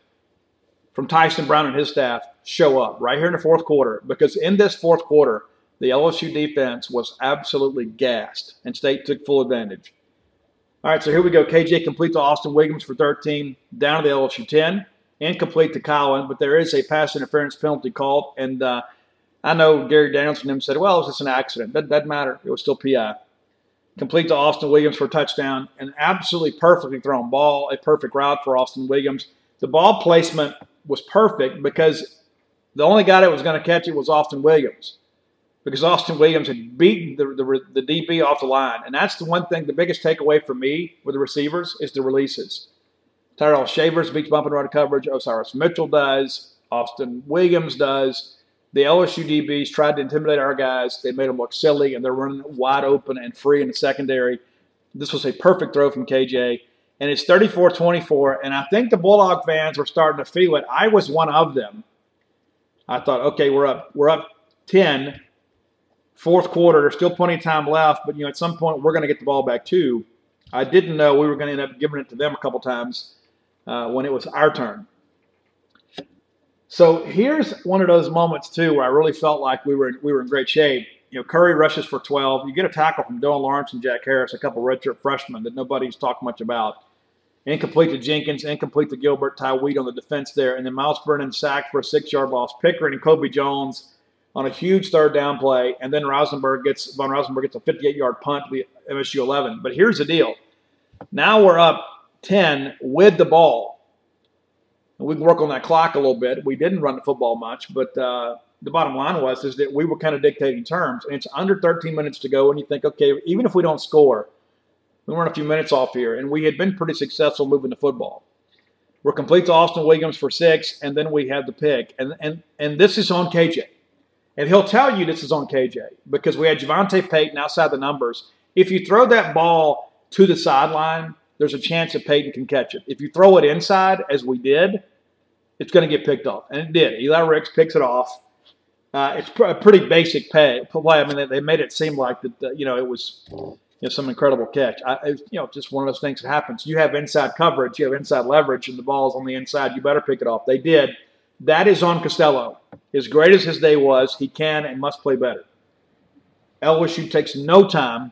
from Tyson Brown and his staff show up right here in the fourth quarter. Because in this fourth quarter, the LSU defense was absolutely gassed, and State took full advantage. All right, so here we go. KJ complete to Austin Williams for 13, down to the LSU 10, and complete to Kylin, but there is a pass interference penalty called. And uh, I know Gary Danielson him said, well, it was just an accident. That doesn't matter. It was still PI. Complete to Austin Williams for a touchdown. An absolutely perfectly thrown ball, a perfect route for Austin Williams. The ball placement was perfect because the only guy that was going to catch it was Austin Williams because Austin Williams had beaten the, the, the DB off the line. And that's the one thing, the biggest takeaway for me with the receivers is the releases. Tyrell Shavers beats bump and run coverage. Osirus Mitchell does. Austin Williams does. The LSU DBs tried to intimidate our guys. They made them look silly, and they're running wide open and free in the secondary. This was a perfect throw from KJ. And it's 34 24. And I think the Bulldog fans were starting to feel it. I was one of them. I thought, okay, we're up, we're up 10 fourth quarter. There's still plenty of time left, but you know at some point we're going to get the ball back too. I didn't know we were going to end up giving it to them a couple times uh, when it was our turn. So here's one of those moments too where I really felt like we were we were in great shape. You know, Curry rushes for 12. You get a tackle from Dylan Lawrence and Jack Harris, a couple redshirt freshmen that nobody's talked much about. Incomplete to Jenkins, incomplete to Gilbert, Ty Wheat on the defense there, and then Myles Brennan sacked for a six-yard loss. Pickering and Kobe Jones on a huge third down play, and then Rosenberg gets Von Rosenberg gets a 58 yard punt to the MSU 11. But here's the deal: now we're up 10 with the ball. And we can work on that clock a little bit. We didn't run the football much, but uh, the bottom line was is that we were kind of dictating terms, and it's under 13 minutes to go, and you think, okay, even if we don't score, we run a few minutes off here, and we had been pretty successful moving the football. We're complete to Austin Williams for six, and then we have the pick, and and and this is on KJ. And he'll tell you this is on KJ because we had JaVonta Payton outside the numbers. If you throw that ball to the sideline, there's a chance that Payton can catch it. If you throw it inside, as we did, it's going to get picked off. And it did. Eli Ricks picks it off. Uh, it's a pretty basic pay, play. I mean, they, made it seem like that, uh, you know, it was you know, some incredible catch. I, it, you know, just one of those things that happens. You have inside coverage, you have inside leverage, and the ball's on the inside. You better pick it off. They did. That is on Costello. As great as his day was, he can and must play better. LSU takes no time.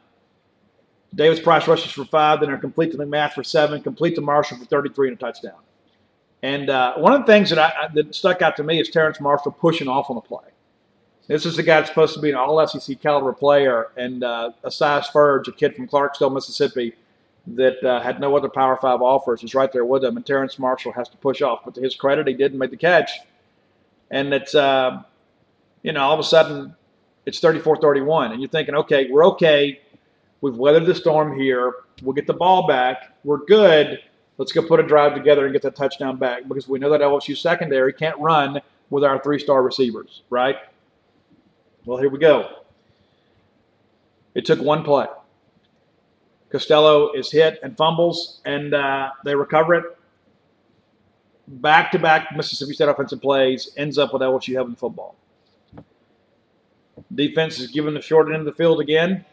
Davis Price rushes for five, then they're complete to McMath for seven, complete to Marshall for 33 and a touchdown. And uh, one of the things that, I, that stuck out to me is Terrace Marshall pushing off on the play. This is the guy that's supposed to be an all SEC caliber player, and uh, Osaris Furge, a kid from Clarksville, Mississippi, that uh, had no other Power Five offers is right there with him, and Terrace Marshall has to push off. But to his credit, he didn't make the catch, and it's uh, you know all of a sudden it's 34-31, and you're thinking, okay, we're okay. We've weathered the storm here. We'll get the ball back. We're good. Let's go put a drive together and get that touchdown back because we know that LSU secondary can't run with our three-star receivers, right? Well, here we go. It took one play. Costello is hit and fumbles, and uh, they recover it. Back to back Mississippi State offensive plays ends up with LSU having the football. Defense is given the short end of the field again.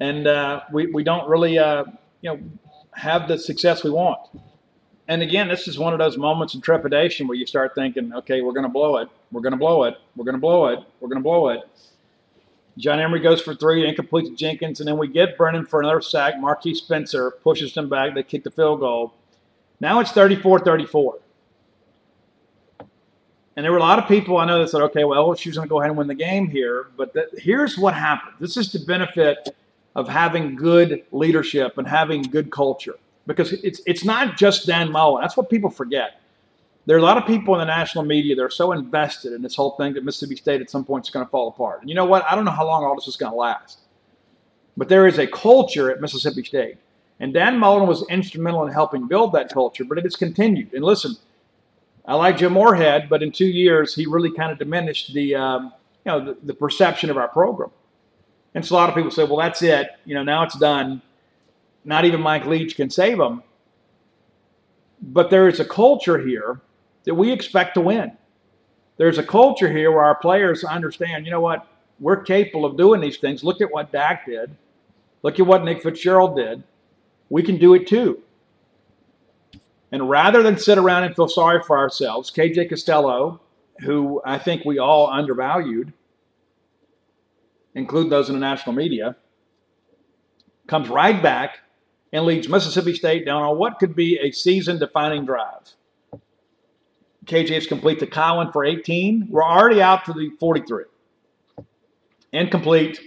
And uh, we, we don't really uh, you know have the success we want. And again, this is one of those moments of trepidation where you start thinking, okay, we're going to blow it. We're going to blow it. We're going to blow it. We're going to blow it. John Emery goes for three, incomplete to Jenkins, and then we get Brennan for another sack. Marquiss Spencer pushes them back. They kick the field goal. Now it's 34 34. And there were a lot of people I know that said, okay, well, LSU's going to go ahead and win the game here. But here's what happened this is the benefit of having good leadership and having good culture because it's, it's not just Dan Mullen. That's what people forget. There are a lot of people in the national media that are so invested in this whole thing that Mississippi State at some point is going to fall apart. And you know what? I don't know how long all this is going to last. But there is a culture at Mississippi State. And Dan Mullen was instrumental in helping build that culture, but it has continued. And listen, I like Joe Moorhead, but in two years, he really kind of diminished the, um, you know, the, the perception of our program. And so a lot of people say, well, that's it. You know, now it's done. Not even Mike Leach can save them. But there is a culture here that we expect to win. There's a culture here where our players understand, you know what, we're capable of doing these things. Look at what Dak did. Look at what Nick Fitzgerald did. We can do it too. And rather than sit around and feel sorry for ourselves, KJ Costello, who I think we all undervalued, include those in the national media, comes right back and leads Mississippi State down on what could be a season defining drive. KJ's complete to Cowan for 18. We're already out to the 43. Incomplete.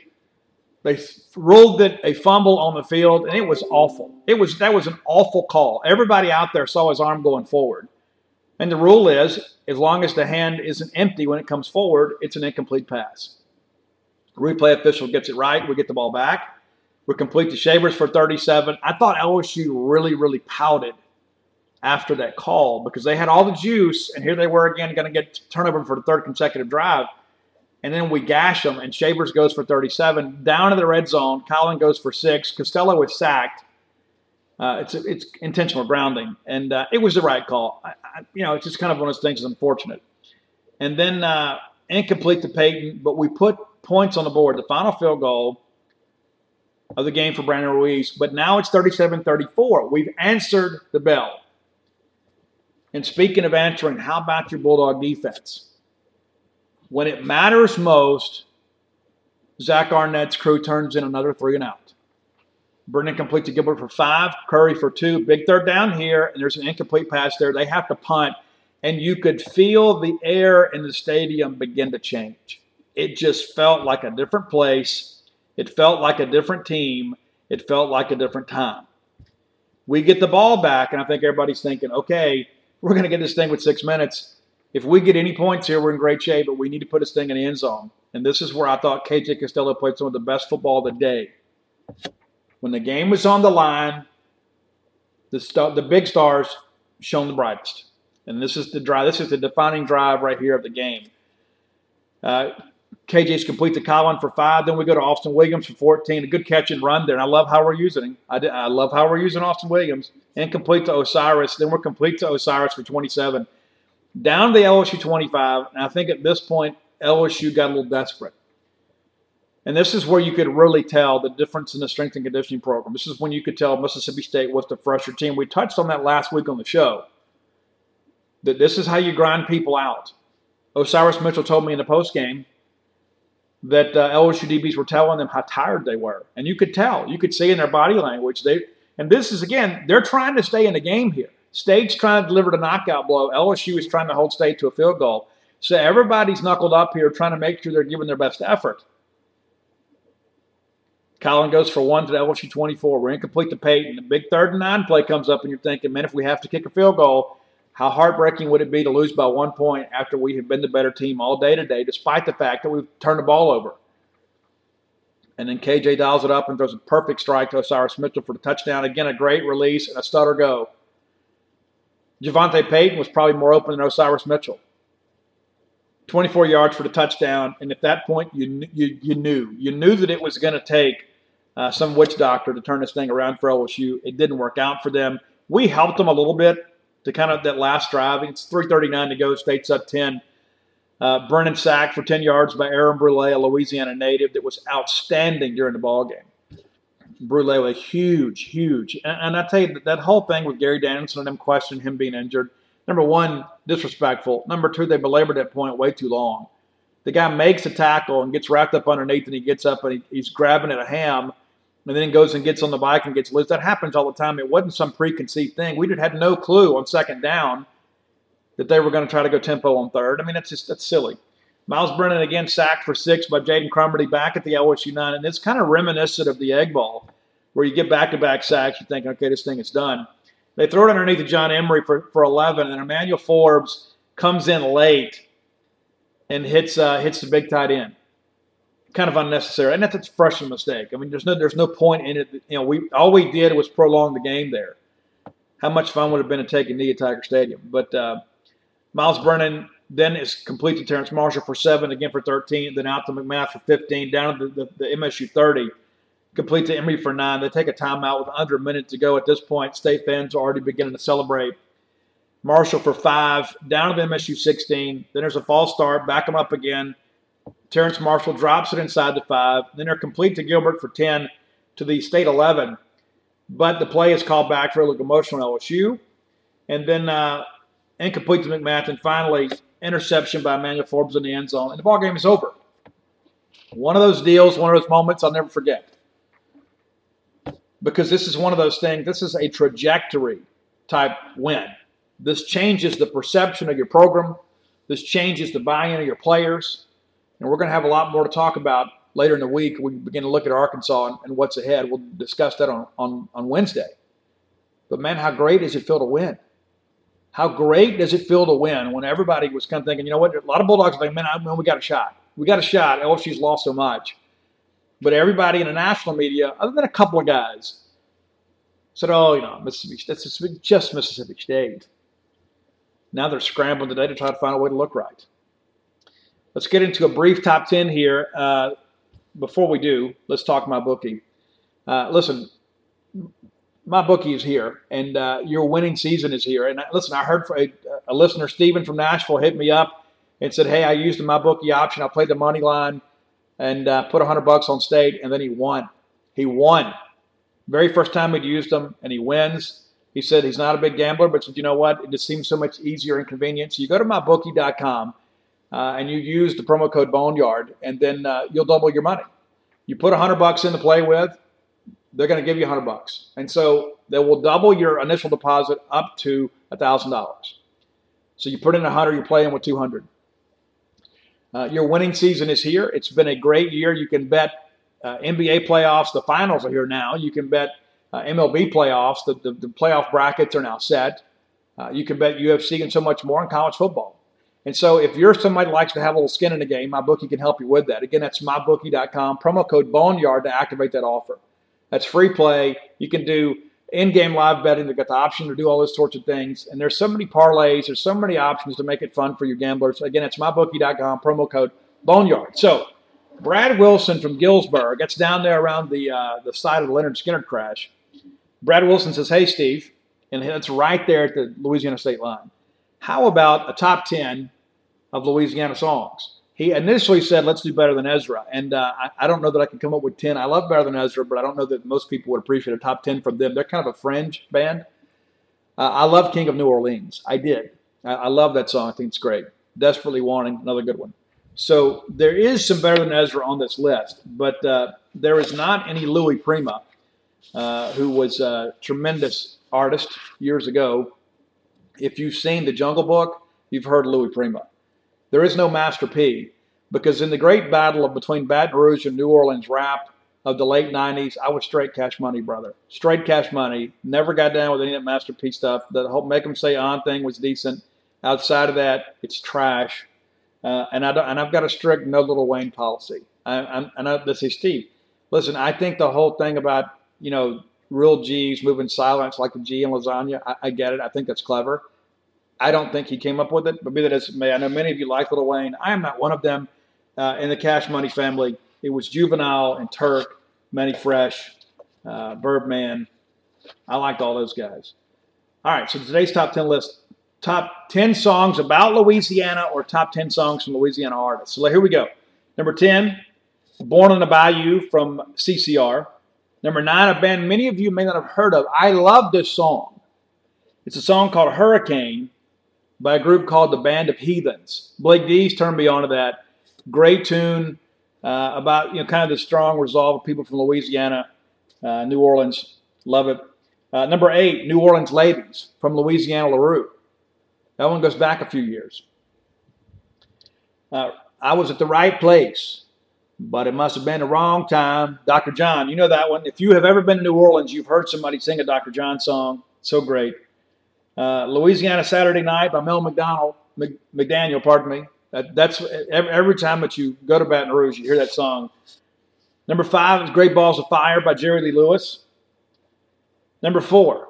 They ruled it a fumble on the field, and it was awful. It was that was an awful call. Everybody out there saw his arm going forward. And the rule is, as long as the hand isn't empty when it comes forward, it's an incomplete pass. Replay official gets it right. We get the ball back. We complete the Shavers for 37. I thought LSU really, really pouted after that call because they had all the juice, and here they were again going to get turnover for the third consecutive drive. And then we gash them, and Shavers goes for 37. Down in the red zone, Kylin goes for six. Costello is sacked. Uh, it's it's intentional grounding, and uh, it was the right call. I, I, you know, it's just kind of one of those things that's unfortunate. And then uh, incomplete to Payton, but we put points on the board. The final field goal of the game for Brandon Ruiz, but now it's 37 34. We've answered the bell. And speaking of answering, how about your Bulldog defense? When it matters most, Zach Arnett's crew turns in another three and out. Brennan completes to Gilbert for five, Curry for two. Big third down here, and there's an incomplete pass there. They have to punt, and you could feel the air in the stadium begin to change. It just felt like a different place. It felt like a different team. It felt like a different time. We get the ball back, and I think everybody's thinking, okay, we're going to get this thing with six minutes. If we get any points here, we're in great shape, but we need to put this thing in the end zone. And this is where I thought KJ Costello played some of the best football of the day. When the game was on the line, the, star, the big stars shone the brightest. And this is the drive. This is the defining drive right here of the game. Uh, KJ's complete to Kylin for five. Then we go to Austin Williams for 14. A good catch and run there. And I love how we're using him. I, I love how we're using Austin Williams. And complete to Osirus. Then we're complete to Osirus for 27. Down to the LSU 25. And I think at this point, LSU got a little desperate. And this is where you could really tell the difference in the strength and conditioning program. This is when you could tell Mississippi State was the fresher team. We touched on that last week on the show. That this is how you grind people out. Osirus Mitchell told me in the post game that uh, LSU DBs were telling them how tired they were, and you could tell, you could see in their body language. They and this is again, they're trying to stay in the game here. State's trying to deliver the knockout blow. LSU is trying to hold State to a field goal. So everybody's knuckled up here, trying to make sure they're giving their best effort. Kylin goes for one to the LSU 24. We're incomplete to Payton. The big third and nine play comes up, and you're thinking, man, if we have to kick a field goal, how heartbreaking would it be to lose by one point after we have been the better team all day today, despite the fact that we've turned the ball over? And then KJ dials it up and throws a perfect strike to Osirus Mitchell for the touchdown. Again, a great release and a stutter go. JaVonta Payton was probably more open than Osirus Mitchell. 24 yards for the touchdown, and at that point, you you, you knew you knew that it was going to take uh, some witch doctor to turn this thing around for LSU. It didn't work out for them. We helped them a little bit to kind of that last drive. It's 3:39 to go. State's up 10. Uh, Brennan sack for 10 yards by Aaron Brule, a Louisiana native that was outstanding during the ball game. Brule was huge, huge. And, and I tell you, that, that whole thing with Gary Danielson and them questioning him being injured, number one, disrespectful. Number two, they belabored that point way too long. The guy makes a tackle and gets wrapped up underneath, and he gets up and he, he's grabbing at a ham, and then goes and gets on the bike and gets loose. That happens all the time. It wasn't some preconceived thing. We had no clue on second down that they were going to try to go tempo on third. I mean, that's just that's silly. Myles Brennan again sacked for six by Jaden Crumedy back at the LSU nine, and it's kind of reminiscent of the Egg Bowl, where you get back-to-back sacks. You think, okay, this thing is done. They throw it underneath to John Emery for, for 11, and Emmanuel Forbes comes in late and hits uh, hits the big tight end. Kind of unnecessary, and that's a freshman mistake. I mean, there's no there's no point in it. You know, we all we did was prolong the game there. How much fun would have been to take a knee at Tiger Stadium? But uh, Myles Brennan then is complete to Terrace Marshall for seven, again for 13, then out to McMath for 15, down to the, the, the MSU 30, complete to Emery for nine. They take a timeout with under a minute to go at this point. State fans are already beginning to celebrate. Marshall for five, down to the MSU 16. Then there's a false start, back them up again. Terrace Marshall drops it inside the five. Then they're complete to Gilbert for 10 to the state 11. But the play is called back for a locomotion on LSU. And then uh, incomplete to McMath. And finally, interception by Emmanuel Forbes in the end zone. And the ball game is over. One of those deals, one of those moments I'll never forget. Because this is one of those things, this is a trajectory type win. This changes the perception of your program. This changes the buy-in of your players. And we're going to have a lot more to talk about later in the week. We begin to look at Arkansas and, and what's ahead. We'll discuss that on, on, on Wednesday. But man, how great does it feel to win? How great does it feel to win when everybody was kind of thinking, you know what, a lot of Bulldogs are thinking, man, I, man, we got a shot. We got a shot. LSU's lost so much. But everybody in the national media, other than a couple of guys, said, oh, you know, Mississippi, that's just Mississippi State. Now they're scrambling today to try to find a way to look right. Let's get into a brief top 10 here. Uh, before we do, let's talk my bookie. Uh, listen, my bookie is here, and uh, your winning season is here. And uh, listen, I heard a, a, listener, Stephen from Nashville, hit me up and said, "Hey, I used my bookie option. I played the money line and uh, put hundred bucks on state, and then he won. He won. Very first time he'd used them, and he wins. He said he's not a big gambler, but said, you know what? It just seems so much easier and convenient. So you go to mybookie.com uh, and you use the promo code Boneyard, and then uh, you'll double your money. You put a hundred bucks in to play with, they're going to give you a hundred bucks, and so they will double your initial deposit up to a thousand dollars. So you put in a hundred, you're playing with two hundred. Uh, your winning season is here. It's been a great year. You can bet uh, NBA playoffs. The finals are here now. You can bet uh, MLB playoffs. The, the, the, playoff brackets are now set. Uh, you can bet UFC and so much more in college football. And so if you're somebody likes to have a little skin in the game, my bookie can help you with that. Again, that's mybookie.com. Promo code Boneyard to activate that offer. That's free play. You can do in-game live betting. They've got the option to do all those sorts of things. And there's so many parlays. There's so many options to make it fun for your gamblers. Again, it's mybookie.com. Promo code Boneyard. So Brad Wilson from Gillsburg. That's down there around the uh, the side of the Lynyrd Skynyrd crash. Brad Wilson says, Hey, Steve, and it's right there at the Louisiana state line. How about a top 10 of Louisiana songs? He initially said, Let's do better than Ezra. And uh, I, I, don't know that I can come up with 10. I love better than Ezra, but I don't know that most people would appreciate a top 10 from them. They're kind of a fringe band. Uh, I love King of New Orleans. I did. I, I love that song. I think it's great. Desperately Wanting, another good one. So there is some better than Ezra on this list, but uh, there is not any Louis Prima uh, who was a tremendous artist years ago. If you've seen The Jungle Book, you've heard Louis Prima. There is no Master P because in the great battle of between Baton Rouge and New Orleans rap, of the late 90s, I was straight cash money, brother. Straight cash money. Never got down with any of that masterpiece stuff. The whole make them say on thing was decent. Outside of that, it's trash. Uh, and I don't, and I've got a strict no Lil Wayne policy. I, I'm, and I, this is Steve. Listen, I think the whole thing about you know real G's moving silence like a G G in lasagna, I, I get it. I think that's clever. I don't think he came up with it, but be that as may, I know many of you like Lil Wayne. I am not one of them. Uh, in the Cash Money family, it was Juvenile and Turk, Mannie Fresh, uh, Birdman. I liked all those guys. All right, so today's top 10 list top 10 songs about Louisiana or top 10 songs from Louisiana artists. So here we go. Number 10, Born on the Bayou from CCR. Number 9, a band many of you may not have heard of. I love this song. It's a song called Hurricane by a group called the Band of Heathens. Blake Dees turned me on to that. Great tune uh, about you know kind of the strong resolve of people from Louisiana, uh, New Orleans. Love it. Uh, number eight, New Orleans Ladies from Louisiana LeRoux. That one goes back a few years. Uh, I was at the right place, but it must have been the wrong time. Dr. John, you know that one. If you have ever been to New Orleans, you've heard somebody sing a Dr. John song. So great. Uh, Louisiana Saturday Night by Mel McDonald, McDaniel, pardon me. That, that's every, every, time that you go to Baton Rouge, you hear that song. Number five is Great Balls of Fire by Jerry Lee Lewis. Number four,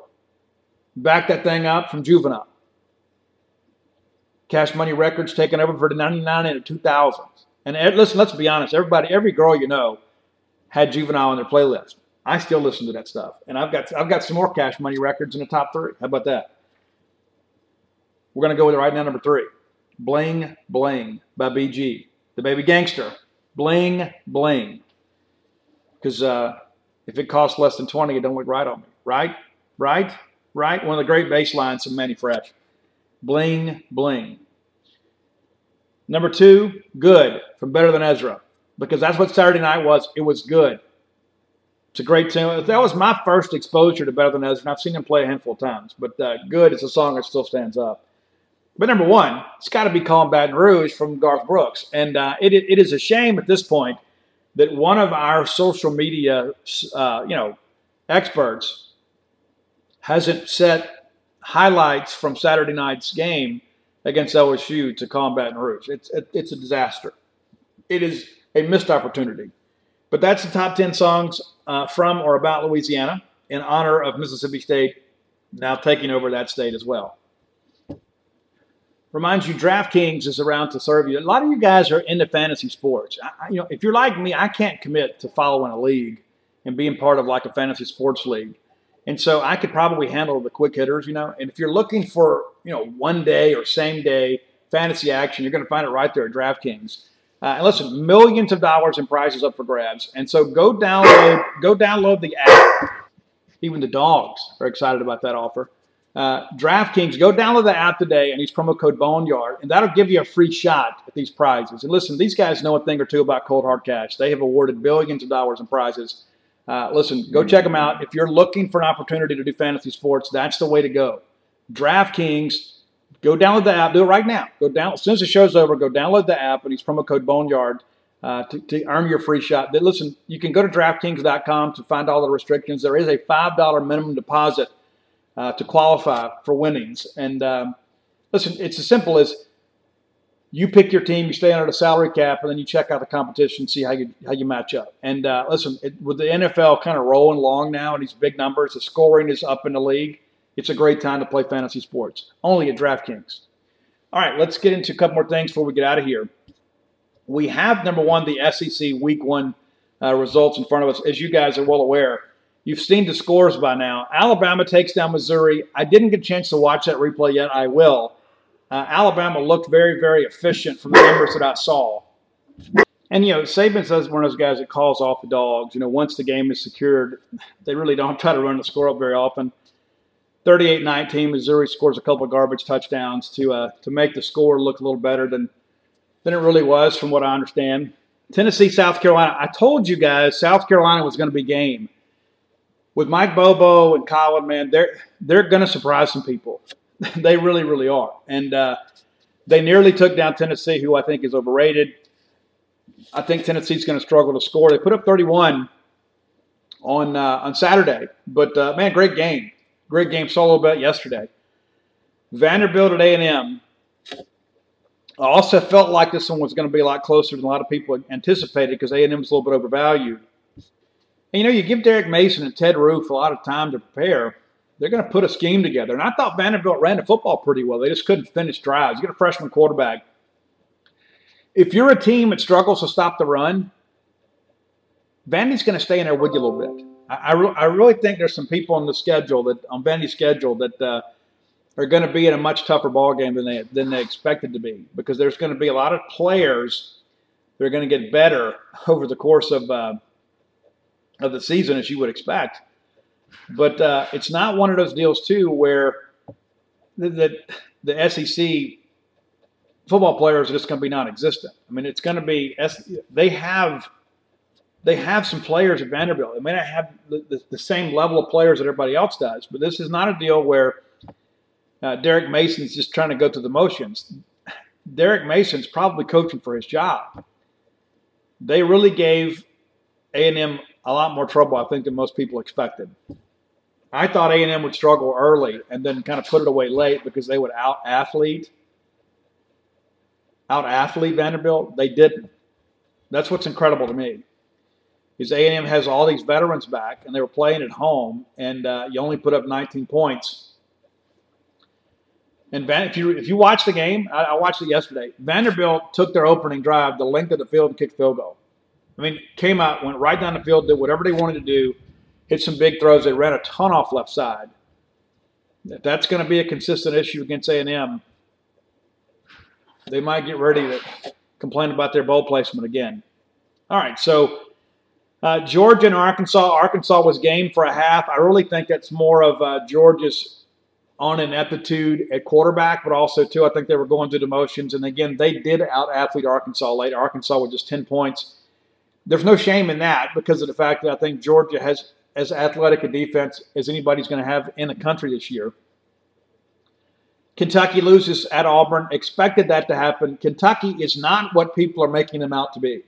Back That Thing Up from Juvenile. Cash Money Records taking over for the 99 and the 2000s. And listen, let's be honest, everybody, every girl you know had Juvenile on their playlist. I still listen to that stuff. And I've got I've got some more Cash Money Records in the top three. How about that? We're going to go with it right now, number three. Bling Bling by BG. The Baby Gangster. Bling Bling. Because uh, if it costs less than 20, it don't look right on me. Right? Right? Right? One of the great bass lines from Mannie Fresh. Bling Bling. Number two, Good from Better Than Ezra. Because that's what Saturday night was. It was good. It's a great tune. That was my first exposure to Better Than Ezra, and I've seen him play a handful of times. But uh, Good is a song that still stands up. But number one, it's got to be Calling Baton Rouge from Garth Brooks. And uh, it, it is a shame at this point that one of our social media, uh, you know, experts hasn't set highlights from Saturday night's game against LSU to Calling Baton Rouge. It's, it, it's a disaster. It is a missed opportunity. But that's the top 10 songs uh, from or about Louisiana in honor of Mississippi State now taking over that state as well. Reminds you, DraftKings is around to serve you. A lot of you guys are into fantasy sports. I, you know, if you're like me, I can't commit to following a league and being part of like a fantasy sports league. And so I could probably handle the quick hitters, you know. And if you're looking for, you know, one day or same day fantasy action, you're going to find it right there at DraftKings. Uh, and listen, millions of dollars in prizes up for grabs. And so go download, go download the app. Even the dogs are excited about that offer uh, DraftKings, go download the app today and use promo code Boneyard, and that'll give you a free shot at these prizes. And listen, these guys know a thing or two about cold hard cash. They have awarded billions of dollars in prizes. Uh, listen, go check them out. If you're looking for an opportunity to do fantasy sports, that's the way to go. DraftKings, go download the app. Do it right now. Go down as soon as the show's over. Go download the app and use promo code Boneyard. Uh, to, to, earn your free shot. But listen, you can go to DraftKings.com to find all the restrictions. There is a $5 minimum deposit uh, to qualify for winnings. And um, listen, it's as simple as you pick your team, you stay under the salary cap, and then you check out the competition, see how you how you match up. And uh, listen, it, with the NFL kind of rolling along now and these big numbers, the scoring is up in the league. It's a great time to play fantasy sports. Only at DraftKings. All right, let's get into a couple more things before we get out of here. We have number one the SEC Week One uh, results in front of us, as you guys are well aware. You've seen the scores by now. Alabama takes down Missouri. I didn't get a chance to watch that replay yet. I will. Uh, Alabama looked very, very efficient from the numbers that I saw. And, you know, Saban says one of those guys that calls off the dogs. You know, once the game is secured, they really don't try to run the score up very often. 38 19, Missouri scores a couple of garbage touchdowns to, uh, to make the score look a little better than, than it really was, from what I understand. Tennessee, South Carolina. I told you guys South Carolina was going to be game with Mike Bobo and Colin, man, they're they're going to surprise some people. they really, really are. And uh, they nearly took down Tennessee, who I think is overrated. I think Tennessee's going to struggle to score. They put up 31 on uh, on Saturday. But uh, man, great game, great game. Solo bet yesterday. Vanderbilt at A and M. I also felt like this one was going to be a lot closer than a lot of people anticipated because A and M is a little bit overvalued. And you know, you give Derek Mason and Ted Roof a lot of time to prepare. They're going to put a scheme together. And I thought Vanderbilt ran the football pretty well. They just couldn't finish drives. You get a freshman quarterback. If you're a team that struggles to stop the run, Vandy's going to stay in there with you a little bit. I, I, re- I, really think there's some people on the schedule that on Vandy's schedule that uh, are going to be in a much tougher ball game than they than they expected to be because there's going to be a lot of players that are going to get better over the course of uh, of the season as you would expect. But uh, it's not one of those deals too where the, the, the SEC football players are just going to be non-existent. I mean, it's going to be they have they have some players at Vanderbilt. They may not have the, the, the, same level of players that everybody else does, but this is not a deal where uh, Derek Mason's just trying to go through the motions. Derek Mason's probably coaching for his job. They really gave A&M a lot more trouble, I think, than most people expected. I thought A&M would struggle early and then kind of put it away late because they would out athlete out athlete Vanderbilt. They didn't. That's what's incredible to me is A&M has all these veterans back, and they were playing at home, and uh, you only put up 19 points. And Van, if you if you watch the game, I, I, watched it yesterday. Vanderbilt took their opening drive, the length of the field, and kicked field goal. I mean, came out, went right down the field, did whatever they wanted to do, hit some big throws. They ran a ton off left side. If that's going to be a consistent issue against A&M, they might get ready to complain about their bowl placement again. All right, so uh, Georgia and Arkansas. Arkansas was game for a half. I really think that's more of uh, Georgia's on an aptitude at quarterback, but also too, I think they were going through the motions. And again, they did out athlete Arkansas late. Arkansas with just ten points. There's no shame in that because of the fact that I think Georgia has as athletic a defense as anybody's going to have in the country this year. Kentucky loses at Auburn. Expected that to happen. Kentucky is not what people are making them out to be.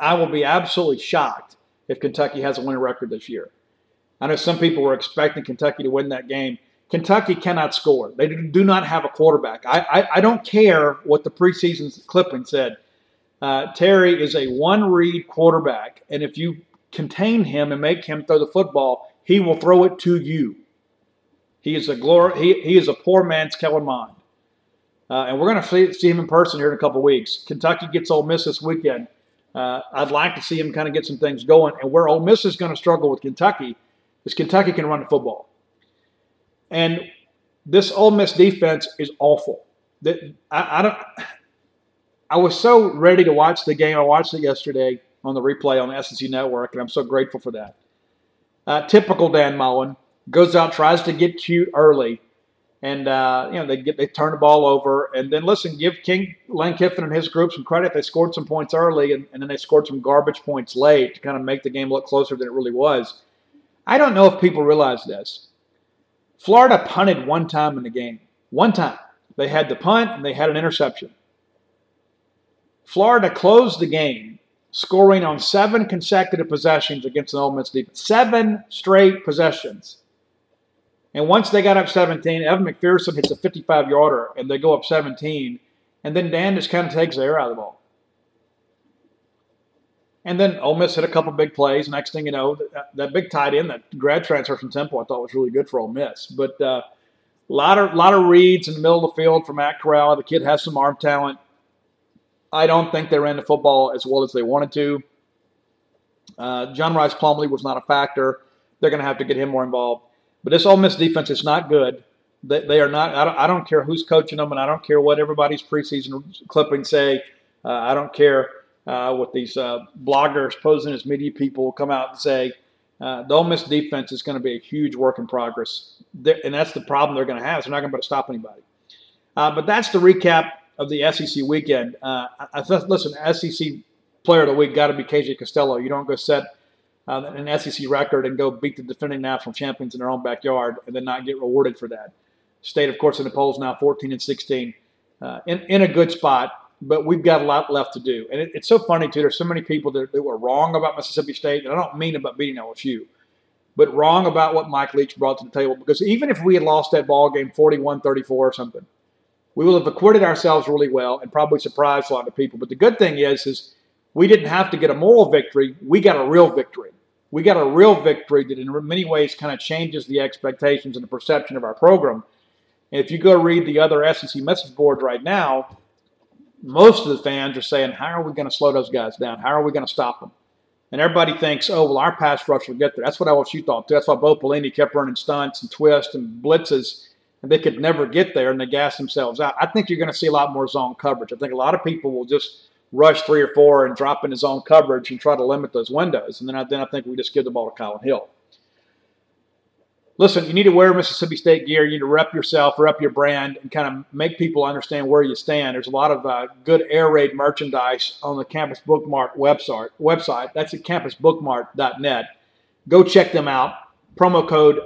I will be absolutely shocked if Kentucky has a winning record this year. I know some people were expecting Kentucky to win that game. Kentucky cannot score. They do not have a quarterback. I, I, I don't care what the preseason clipping said. Uh, Terry is a one read quarterback, and if you contain him and make him throw the football, he will throw it to you. He is a glory. He, he is a poor man's Kellen Mond. Uh, and we're going to see, see him in person here in a couple weeks. Kentucky gets Ole Miss this weekend. Uh, I'd like to see him kind of get some things going. And where Ole Miss is going to struggle with Kentucky is Kentucky can run the football. And this Ole Miss defense is awful. That I, I, don't. I was so ready to watch the game. I watched it yesterday on the replay on the SEC Network, and I'm so grateful for that. Uh, typical Dan Mullen goes out, tries to get cute early, and uh, you know they get they turn the ball over. And then listen, give King Lane Kiffin and his group some credit. They scored some points early, and, and then they scored some garbage points late to kind of make the game look closer than it really was. I don't know if people realize this. Florida punted one time in the game. One time. They had the punt and they had an interception. Florida closed the game, scoring on seven consecutive possessions against the Ole Miss defense. Seven straight possessions. And once they got up 17, Evan McPherson hits a 55 yarder and they go up 17. And then Dan just kind of takes the air out of the ball. And then Ole Miss hit a couple big plays. Next thing you know, that, that, big tight end, that grad transfer from Temple, I thought was really good for Ole Miss. But a uh, lot of lot of reads in the middle of the field for Matt Corral. The kid has some arm talent. I don't think they ran the football as well as they wanted to. Uh, John Rhys Plumlee was not a factor. They're going to have to get him more involved. But this Ole Miss defense is not good. They, they are not. I don't, I don't, care who's coaching them, and I don't care what everybody's preseason clippings say. Uh, I don't care uh, what these uh, bloggers posing as media people come out and say. Uh, the Ole Miss defense is going to be a huge work in progress, they're, and that's the problem they're going to have. they're not going to be able to stop anybody. Uh, but that's the recap of the SEC weekend. Uh, I, listen, SEC Player of the Week got to be KJ Costello. You don't go set uh, an SEC record and go beat the defending national champions in their own backyard and then not get rewarded for that. State, of course, in the polls now 14 and 16, uh, in, in a good spot, but we've got a lot left to do. And it, it's so funny, too. There's so many people that, that, were wrong about Mississippi State, and I don't mean about beating LSU. but wrong about what Mike Leach brought to the table. Because even if we had lost that ball game 41 34 or something, we will have acquitted ourselves really well and probably surprised a lot of people. But the good thing is, is we didn't have to get a moral victory. We got a real victory. We got a real victory that in many ways kind of changes the expectations and the perception of our program. And if you go read the other SEC message boards right now, most of the fans are saying, how are we going to slow those guys down? How are we going to stop them? And everybody thinks, oh, well, our pass rush will get there. That's what LSU thought, too. That's why Bo Pelini kept running stunts and twists and blitzes, and they could never get there, and they gas themselves out. I think you're going to see a lot more zone coverage. I think a lot of people will just rush three or four and drop in his own coverage and try to limit those windows. And then I, then I think we just give the ball to Kylin Hill listen, you need to wear Mississippi State gear. You need to rep yourself, rep your brand, and kind of make people understand where you stand. There's a lot of uh, good air raid merchandise on the Campus Bookmart website. Website that's at campusbookmart.net. Go check them out. Promo code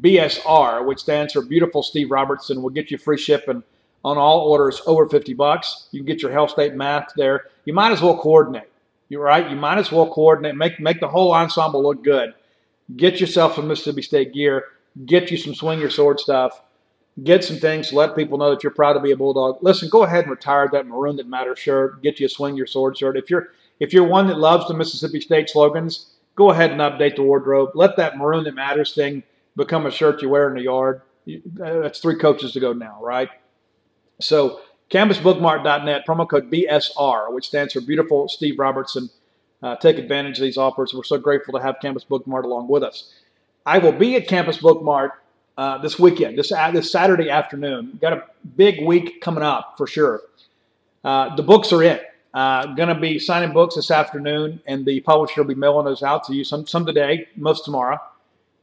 BSR, which stands for Beautiful Steve Robertson, will get you free shipping on all orders over 50 bucks. You can get your Hail State mask there. You might as well coordinate. You're right. You might as well coordinate. Make make the whole ensemble look good. Get yourself some Mississippi State gear. Get you some swing your sword stuff. Get some things let people know that you're proud to be a Bulldog. Listen, go ahead and retire that maroon that matters shirt. Get you a swing your sword shirt. If you're if you're one that loves the Mississippi State slogans, go ahead and update the wardrobe. Let that maroon that matters thing become a shirt you wear in the yard. That's three coaches to go now, right? So campusbookmart.net, promo code BSR, which stands for Beautiful Steve Robertson uh, take advantage of these offers. We're so grateful to have Campus Bookmart along with us. I will be at Campus Bookmart uh, this weekend, this, uh, this Saturday afternoon. Got a big week coming up for sure. Uh, the books are in. Uh, going to be signing books this afternoon, and the publisher will be mailing those out to you some some today, most tomorrow,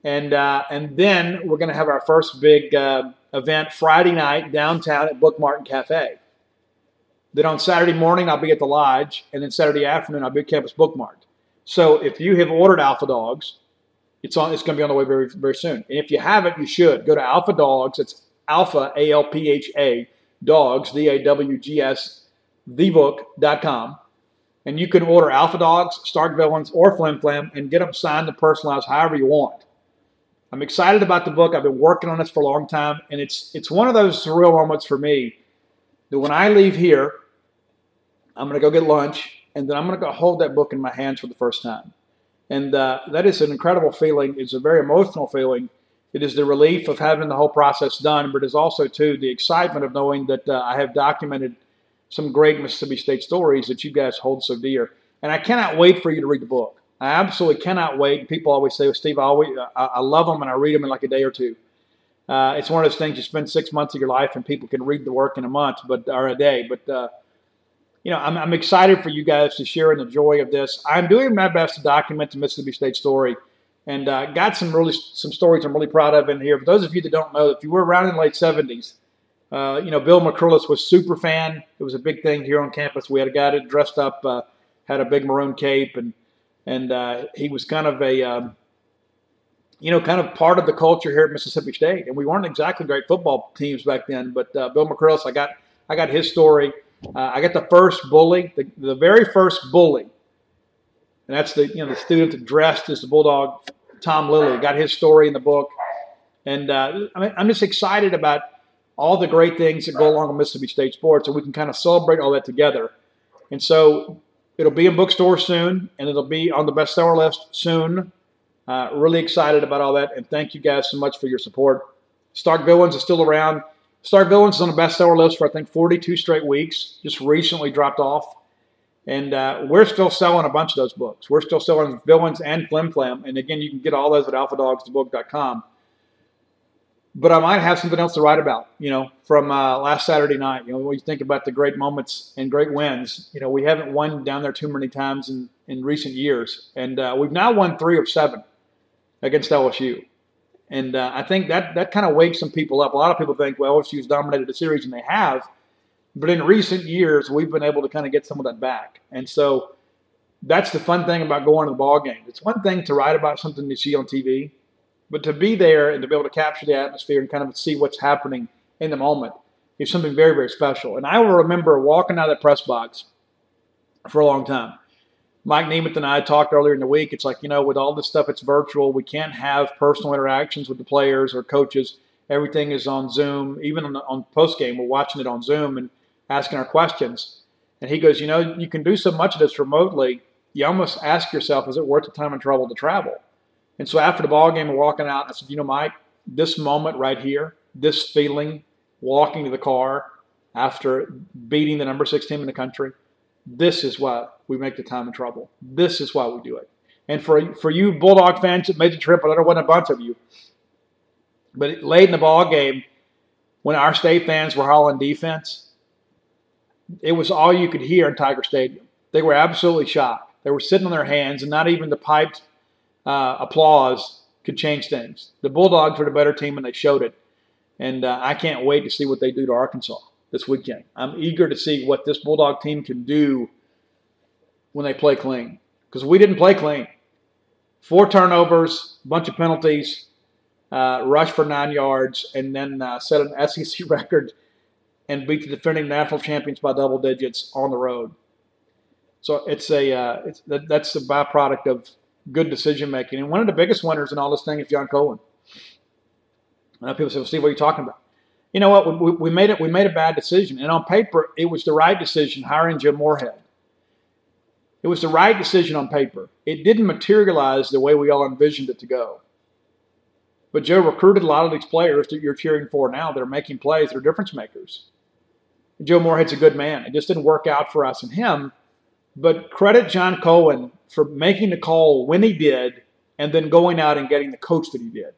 and uh, and then we're going to have our first big uh, event Friday night downtown at Bookmart Cafe. Then on Saturday morning, I'll be at the lodge, and then Saturday afternoon, I'll be at Campus Bookmart. So if you have ordered Alpha Dawgs, it's on. It's going to be on the way very very soon. And if you haven't, you should go to Alpha Dawgs. It's Alpha A L P H A Dogs D A W G S thebook.com, and you can order Alpha Dawgs, Stark Villains, or Flim Flam, and get them signed and personalized however you want. I'm excited about the book. I've been working on this for a long time, and it's it's one of those surreal moments for me that when I leave here I'm going to go get lunch, and then I'm going to go hold that book in my hands for the first time. And uh, that is an incredible feeling. It's a very emotional feeling. It is the relief of having the whole process done, but it's also, too, the excitement of knowing that uh, I have documented some great Mississippi State stories that you guys hold so dear. And I cannot wait for you to read the book. I absolutely cannot wait. People always say, well, Steve, I, always, I, I love them and I read them in like a day or two. Uh, it's one of those things you spend six months of your life and people can read the work in a month, but or a day. But uh, you know, I'm, I'm excited for you guys to share in the joy of this. I'm doing my best to document the Mississippi State story, and uh, got some really some stories I'm really proud of in here. For those of you that don't know, if you were around in the late '70s, uh, you know, Bill McCurlis was super fan. It was a big thing here on campus. We had a guy that dressed up, uh, had a big maroon cape, and and uh, he was kind of a um, you know, kind of part of the culture here at Mississippi State. And we weren't exactly great football teams back then, but uh, Bill McCurlis, I got I got his story. Uh, I got the first bully, the, the very first bully, and that's the you know the student that dressed as the bulldog, Tom Lilly. Got his story in the book, and uh, I'm just excited about all the great things that go along with Mississippi State sports, and we can kind of celebrate all that together. And so it'll be in bookstores soon, and it'll be on the bestseller list soon. Uh, really excited about all that, and thank you guys so much for your support. Starkvillians is still around. Starkvillians is on the bestseller list for I think 42 straight weeks. Just recently dropped off, and uh, we're still selling a bunch of those books. We're still selling Villains and Flim Flam, and again, you can get all those at AlphaDawgsTheBook.com. But I might have something else to write about, you know, from uh, last Saturday night. You know, when you think about the great moments and great wins, you know, we haven't won down there too many times in, in recent years, and uh, we've now won three of seven against LSU. And uh, I think that that kind of wakes some people up. A lot of people think, well, LSU's dominated the series, and they have. But in recent years, we've been able to kind of get some of that back. And so that's the fun thing about going to the ball game. It's one thing to write about something you see on TV, but to be there and to be able to capture the atmosphere and kind of see what's happening in the moment is something very, very special. And I will remember walking out of that press box for a long time. Mike Nemeth and I talked earlier in the week. It's like, you know, with all this stuff, it's virtual. We can't have personal interactions with the players or coaches. Everything is on Zoom. Even on, on post game, we're watching it on Zoom and asking our questions. And he goes, you know, you can do so much of this remotely. You almost ask yourself, is it worth the time and trouble to travel? And so after the ball game, we're walking out. I said, you know, Mike, this moment right here, this feeling, walking to the car after beating the number six team in the country, this is why we make the time and trouble. This is why we do it. And for for you Bulldog fans that made the trip, I know there wasn't a bunch of you, but late in the ball game, when our state fans were hauling defense, it was all you could hear in Tiger Stadium. They were absolutely shocked. They were sitting on their hands, and not even the piped uh, applause could change things. The Bulldogs were the better team, and they showed it. And uh, I can't wait to see what they do to Arkansas this weekend. I'm eager to see what this Bulldog team can do when they play clean because we didn't play clean. Four turnovers, bunch of penalties, uh, rush for nine yards, and then uh, set an SEC record and beat the defending national champions by double digits on the road. So it's a uh, it's, that, that's the byproduct of good decision making. And one of the biggest winners in all this thing is John Cohen. I know people say, "Well, Steve, what are you talking about?" You know what? We, we made it. We made a bad decision, and on paper, it was the right decision hiring Joe Moorhead. It was the right decision on paper. It didn't materialize the way we all envisioned it to go. But Joe recruited a lot of these players that you're cheering for now that are making plays, that are difference makers. Joe Moorhead's a good man. It just didn't work out for us and him. But credit John Cohen for making the call when he did and then going out and getting the coach that he did.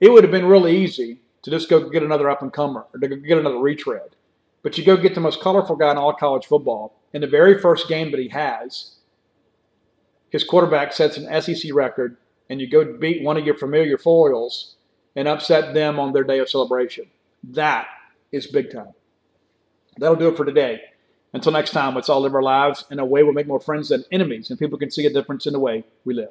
It would have been really easy to just go get another up and comer or to get another retread. But you go get the most colorful guy in all college football. In the very first game that he has, his quarterback sets an SEC record, and you go beat one of your familiar foils and upset them on their day of celebration. That is big time. That'll do it for today. Until next time, let's all live our lives in a way we'll make more friends than enemies, and people can see a difference in the way we live.